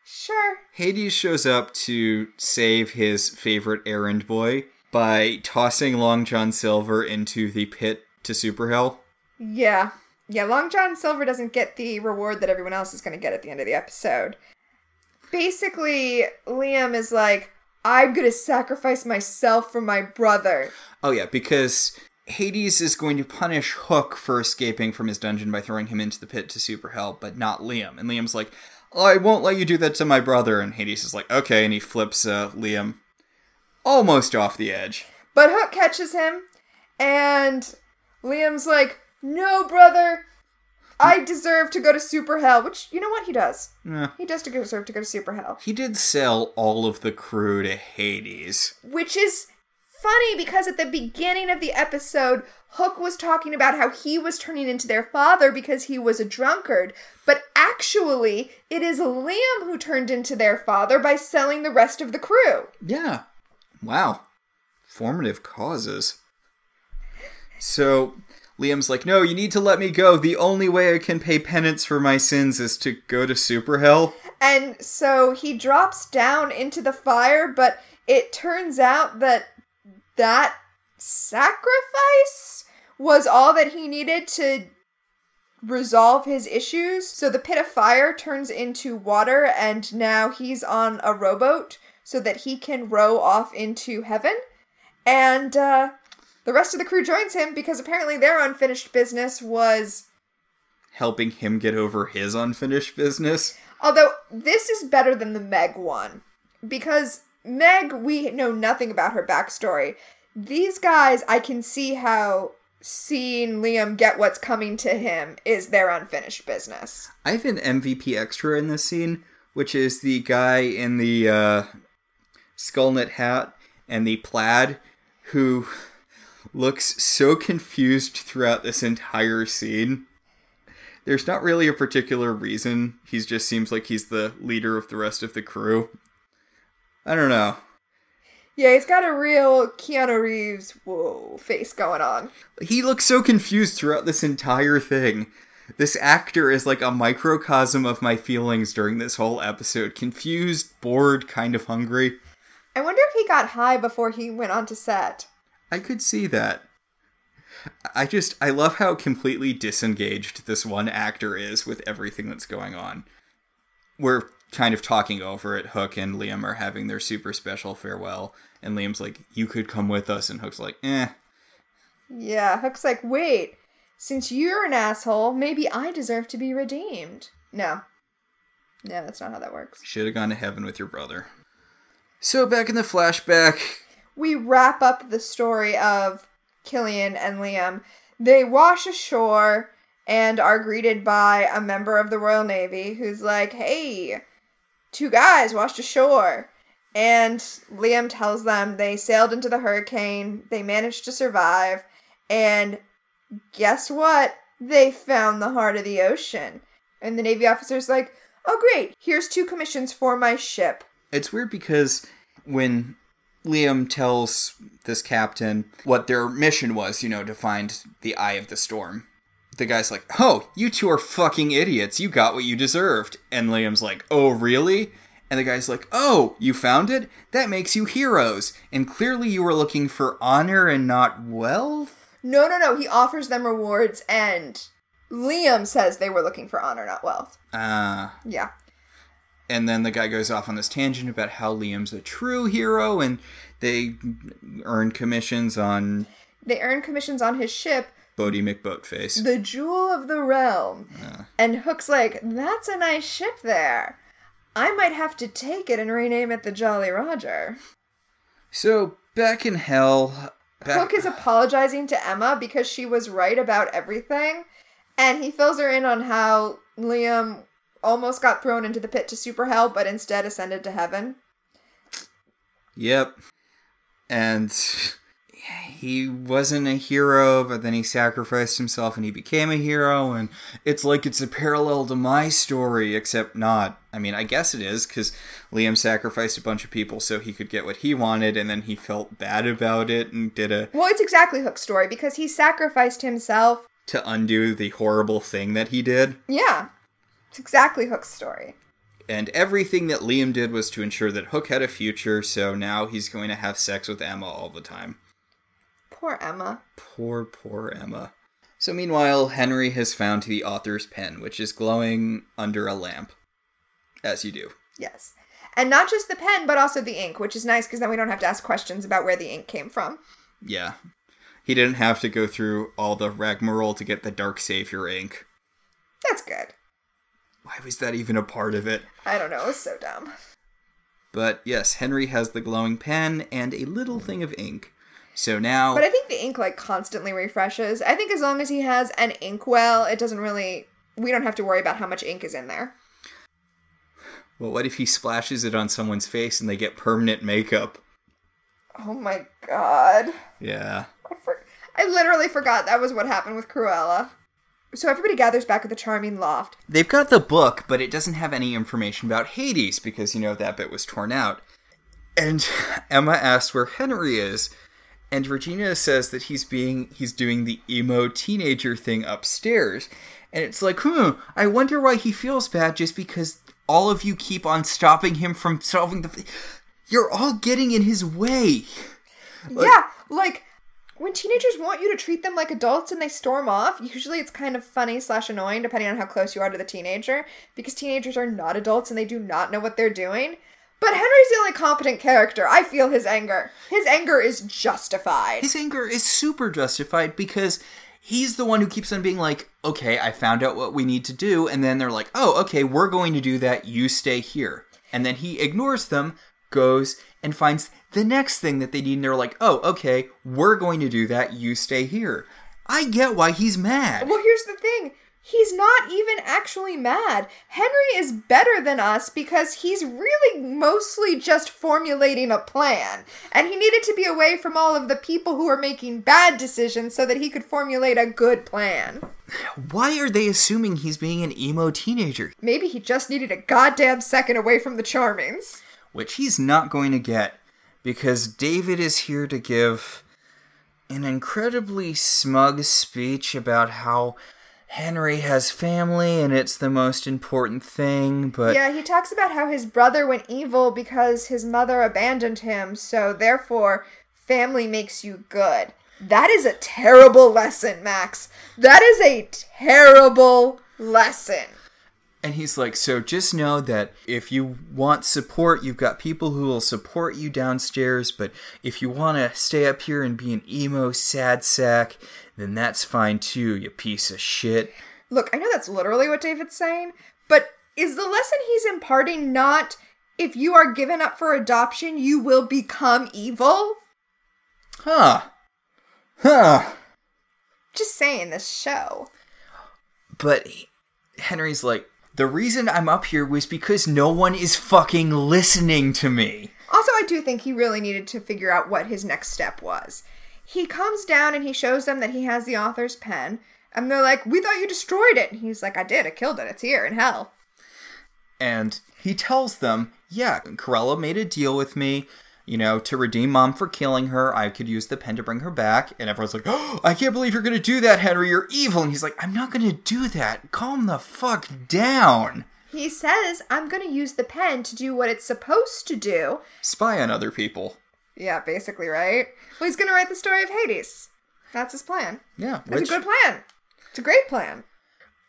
Sure. Hades shows up to save his favorite errand boy by tossing Long John Silver into the pit to Super Hell. Yeah. Yeah, Long John Silver doesn't get the reward that everyone else is going to get at the end of the episode. Basically, Liam is like, I'm going to sacrifice myself for my brother. Oh, yeah, because Hades is going to punish Hook for escaping from his dungeon by throwing him into the pit to Super Hell, but not Liam. And Liam's like, I won't let you do that to my brother. And Hades is like, okay, and he flips uh, Liam almost off the edge. But Hook catches him, and Liam's like, No, brother, I deserve to go to super hell, which you know what he does. Eh. He does deserve to go to super hell, He did sell all of the crew to Hades. which is funny because at the beginning of the episode, Hook was talking about how he was turning into their father because he was a drunkard, but actually, it is Liam who turned into their father by selling the rest of the crew. Yeah. Wow. Formative causes. So Liam's like, no, you need to let me go. The only way I can pay penance for my sins is to go to super hell. And so he drops down into the fire, but it turns out that that sacrifice was all that he needed to resolve his issues. So the pit of fire turns into water, and now he's on a rowboat so that he can row off into heaven. And uh, the rest of the crew joins him because apparently their unfinished business was Helping him get over his unfinished business. Although this is better than the Meg one because Meg, we know nothing about her backstory. These guys, I can see how seeing Liam get what's coming to him is their unfinished business. I have an MVP extra in this scene, which is the guy in the uh, skull knit hat and the plaid who looks so confused throughout this entire scene. There's not really a particular reason. He just seems like he's the leader of the rest of the crew. I don't know. Yeah, he's got a real Keanu Reeves whoa face going on. He looks so confused throughout this entire thing. This actor is like a microcosm of my feelings during this whole episode. Confused, bored, kind of hungry. I wonder if he got high before he went on to set. I could see that. I just I love how completely disengaged this one actor is with everything that's going on. We're kind of talking over it. Hook and Liam are having their super special farewell, and Liam's like, "You could come with us," and Hook's like, "Eh." Yeah, Hook's like, wait, since you're an asshole, maybe I deserve to be redeemed. No. No, that's not how that works. Should have gone to heaven with your brother. So back in the flashback, we wrap up the story of Killian and Liam. They wash ashore and are greeted by a member of the Royal Navy who's like, hey, two guys washed ashore. And Liam tells them they sailed into the hurricane, they managed to survive, and guess what? They found the heart of the ocean. And the Navy officer's like, oh, great, here's two commissions for my ship. it's weird because when Liam tells this captain what their mission was, you know, to find the eye of the storm, the guy's like, "Oh, you two are fucking idiots. You got what you deserved." And Liam's like, "Oh, really?" And the guy's like, "Oh, you found it? That makes you heroes. And clearly you were looking for honor and not wealth." No, no, no. He offers them rewards, and Liam says they were looking for honor, not wealth. Ah. Yeah. and then the guy goes off on this tangent about how Liam's a true hero and they earn commissions on They earn commissions on his ship, Boaty McBoatface. the Jewel of the Realm. And Hook's like, that's a nice ship there. I might have to take it and rename it the Jolly Roger. So back in hell, back, Hook is apologizing to Emma because she was right about everything, and he fills her in on how Liam almost got thrown into the pit to super hell, but instead ascended to heaven. Yep. And he wasn't a hero, but then he sacrificed himself and he became a hero. And it's like it's a parallel to my story, except not. I mean, I guess it is, because Liam sacrificed a bunch of people so he could get what he wanted, and then he felt bad about it and did a. Well, it's exactly Hook's story because he sacrificed himself. to undo the horrible thing that he did. Yeah, it's exactly Hook's story. And everything that Liam did was to ensure that Hook had a future, so now he's going to have sex with Emma all the time. Poor Emma. Poor, poor Emma. So meanwhile, Henry has found the author's pen, which is glowing under a lamp. As you do. Yes. And not just the pen, but also the ink, which is nice because then we don't have to ask questions about where the ink came from. Yeah. He didn't have to go through all the rigmarole to get the Dark Savior ink. That's good. Why was that even a part of it? I don't know. It was so dumb. But yes, Henry has the glowing pen and a little thing of ink. So now But I think the ink like constantly refreshes. I think as long as he has an ink well, it doesn't really we don't have to worry about how much ink is in there. Well, what if he splashes it on someone's face and they get permanent makeup? Oh my god. Yeah. I, for- I literally forgot that was what happened with Cruella. So everybody gathers back at the Charming Loft. They've got the book, but it doesn't have any information about Hades because, you know, that bit was torn out. And Emma asks where Henry is, and Regina says that he's being he's doing the emo teenager thing upstairs. And it's like, hmm, I wonder why he feels bad just because all of you keep on stopping him from solving the You're all getting in his way. yeah, like when teenagers want you to treat them like adults and they storm off, usually it's kind of funny slash annoying depending on how close you are to the teenager, because teenagers are not adults and they do not know what they're doing. But Henry's the only competent character. I feel his anger. His anger is justified. His anger is super justified because he's the one who keeps on being like, okay, I found out what we need to do. And then they're like, oh, okay, we're going to do that. You stay here. And then he ignores them, goes and finds the next thing that they need. And they're like, oh, okay, we're going to do that. You stay here. I get why he's mad. Well, here's the thing. He's not even actually mad. Henry is better than us because he's really mostly just formulating a plan. And he needed to be away from all of the people who are making bad decisions so that he could formulate a good plan. Why are they assuming he's being an emo teenager? Maybe he just needed a goddamn second away from the Charmings. Which he's not going to get because David is here to give an incredibly smug speech about how Henry has family and it's the most important thing, but Yeah, he talks about how his brother went evil because his mother abandoned him, so therefore, family makes you good. That is a terrible lesson, Max. That is a terrible lesson. and he's like, so just know that if you want support, you've got people who will support you downstairs, but if you want to stay up here and be an emo sad sack, then that's fine too, you piece of shit. Look, I know that's literally what David's saying, but is the lesson he's imparting not if you are given up for adoption, you will become evil? Huh. Huh. Just saying, this show. But Henry's like, the reason I'm up here was because no one is fucking listening to me. Also, I do think he really needed to figure out what his next step was. He comes down and he shows them that he has the author's pen, and they're like, We thought you destroyed it. And he's like, I did, I killed it, it's here in hell. And he tells them, yeah, Cruella made a deal with me, you know, to redeem mom for killing her. I could use the pen to bring her back. And everyone's like, oh, I can't believe you're going to do that, Henry. You're evil. And he's like, I'm not going to do that. Calm the fuck down. He says, I'm gonna use the pen to do what it's supposed to do. Spy on other people. Yeah, basically, right? Well, he's gonna write the story of Hades. That's his plan. Yeah, That's which a good plan. It's a great plan.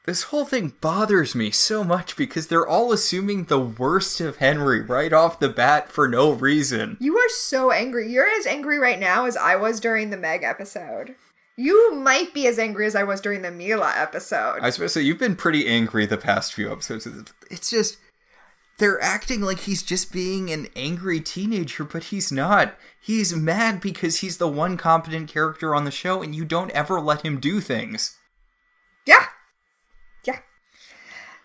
this whole thing bothers me so much because they're all assuming the worst of Henry right off the bat for no reason. You are so angry. You're as angry right now as I was during the Meg episode. You might be as angry as I was during the Milah episode. I suppose so. You've been pretty angry the past few episodes. It's just they're acting like he's just being an angry teenager, but he's not. He's mad because he's the one competent character on the show, and you don't ever let him do things. Yeah. Yeah.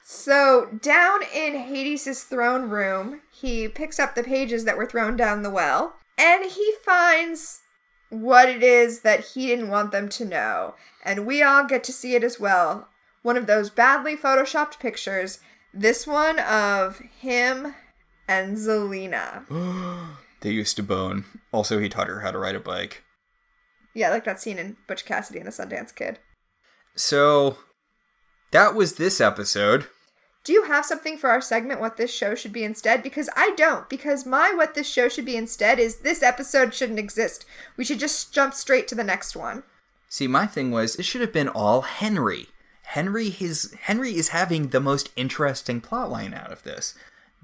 So, down in Hades' throne room, he picks up the pages that were thrown down the well, and he finds what it is that he didn't want them to know. And we all get to see it as well. One of those badly photoshopped pictures, this one of him and Zelena. They used to bone. Also, he taught her how to ride a bike. Yeah, like that scene in Butch Cassidy and the Sundance Kid. So, that was this episode. Do you have something for our segment what this show should be instead? Because I don't. Because my what this show should be instead is this episode shouldn't exist. We should just jump straight to the next one. See, my thing was it should have been all Henry. Henry his Henry is having the most interesting plotline out of this.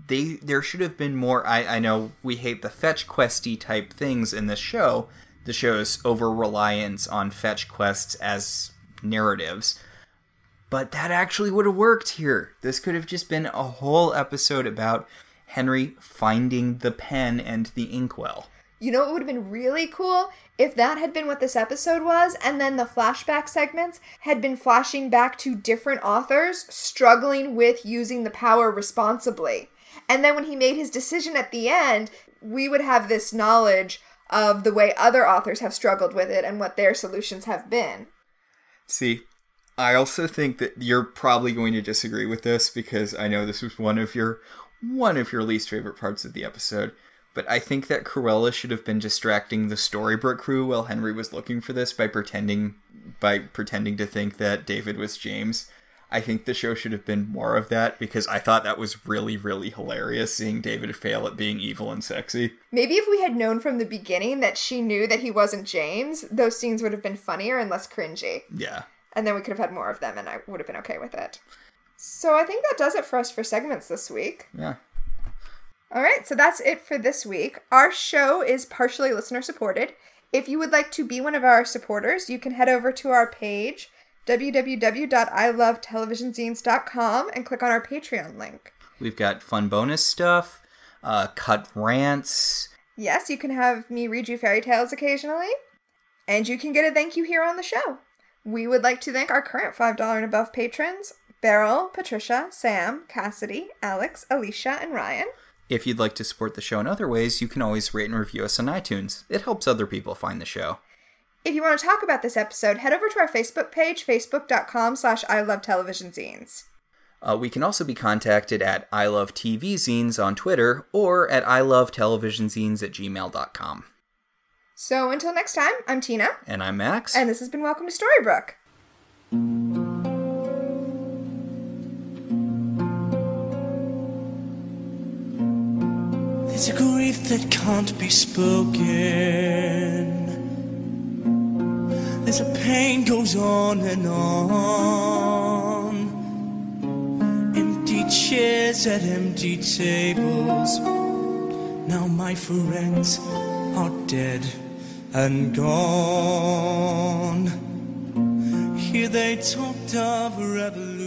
They there should have been more I, I know we hate the fetch questy type things in this show, the show's over reliance on fetch quests as narratives. But that actually would have worked here. This could have just been a whole episode about Henry finding the pen and the inkwell. You know what would have been really cool? If that had been what this episode was, and then the flashback segments had been flashing back to different authors struggling with using the power responsibly. And then when he made his decision at the end, we would have this knowledge of the way other authors have struggled with it and what their solutions have been. See, I also think that you're probably going to disagree with this because I know this was one of your one of your least favorite parts of the episode. But I think that Cruella should have been distracting the Storybrooke crew while Henry was looking for this by pretending by pretending to think that David was James. I think the show should have been more of that because I thought that was really, really hilarious seeing David fail at being evil and sexy. Maybe if we had known from the beginning that she knew that he wasn't James, those scenes would have been funnier and less cringy. Yeah. And then we could have had more of them and I would have been okay with it. So I think that does it for us for segments this week. Yeah. All right, so that's it for this week. Our show is partially listener supported. If you would like to be one of our supporters, you can head over to our page www.ilovetelevisionzines.com and click on our Patreon link. We've got fun bonus stuff, uh, cut rants. Yes, you can have me read you fairy tales occasionally, and you can get a thank you here on the show. We would like to thank our current $5 and above patrons Beryl, Patricia, Sam, Cassidy, Alex, Alicia, and Ryan. If you'd like to support the show in other ways, you can always rate and review us on iTunes. It helps other people find the show. If you want to talk about this episode, head over to our Facebook page, facebook.com slash I Love Television Zines. Uh, we can also be contacted at I Love TV Zines on Twitter or at I Love Television Zines at gmail.com. So until next time, I'm Tina. And I'm Max. And this has been Welcome to Storybrooke. There's a grief that can't be spoken. There's a pain goes on and on. Empty chairs at empty tables. Now my friends are dead and gone. Here they talked of revolution.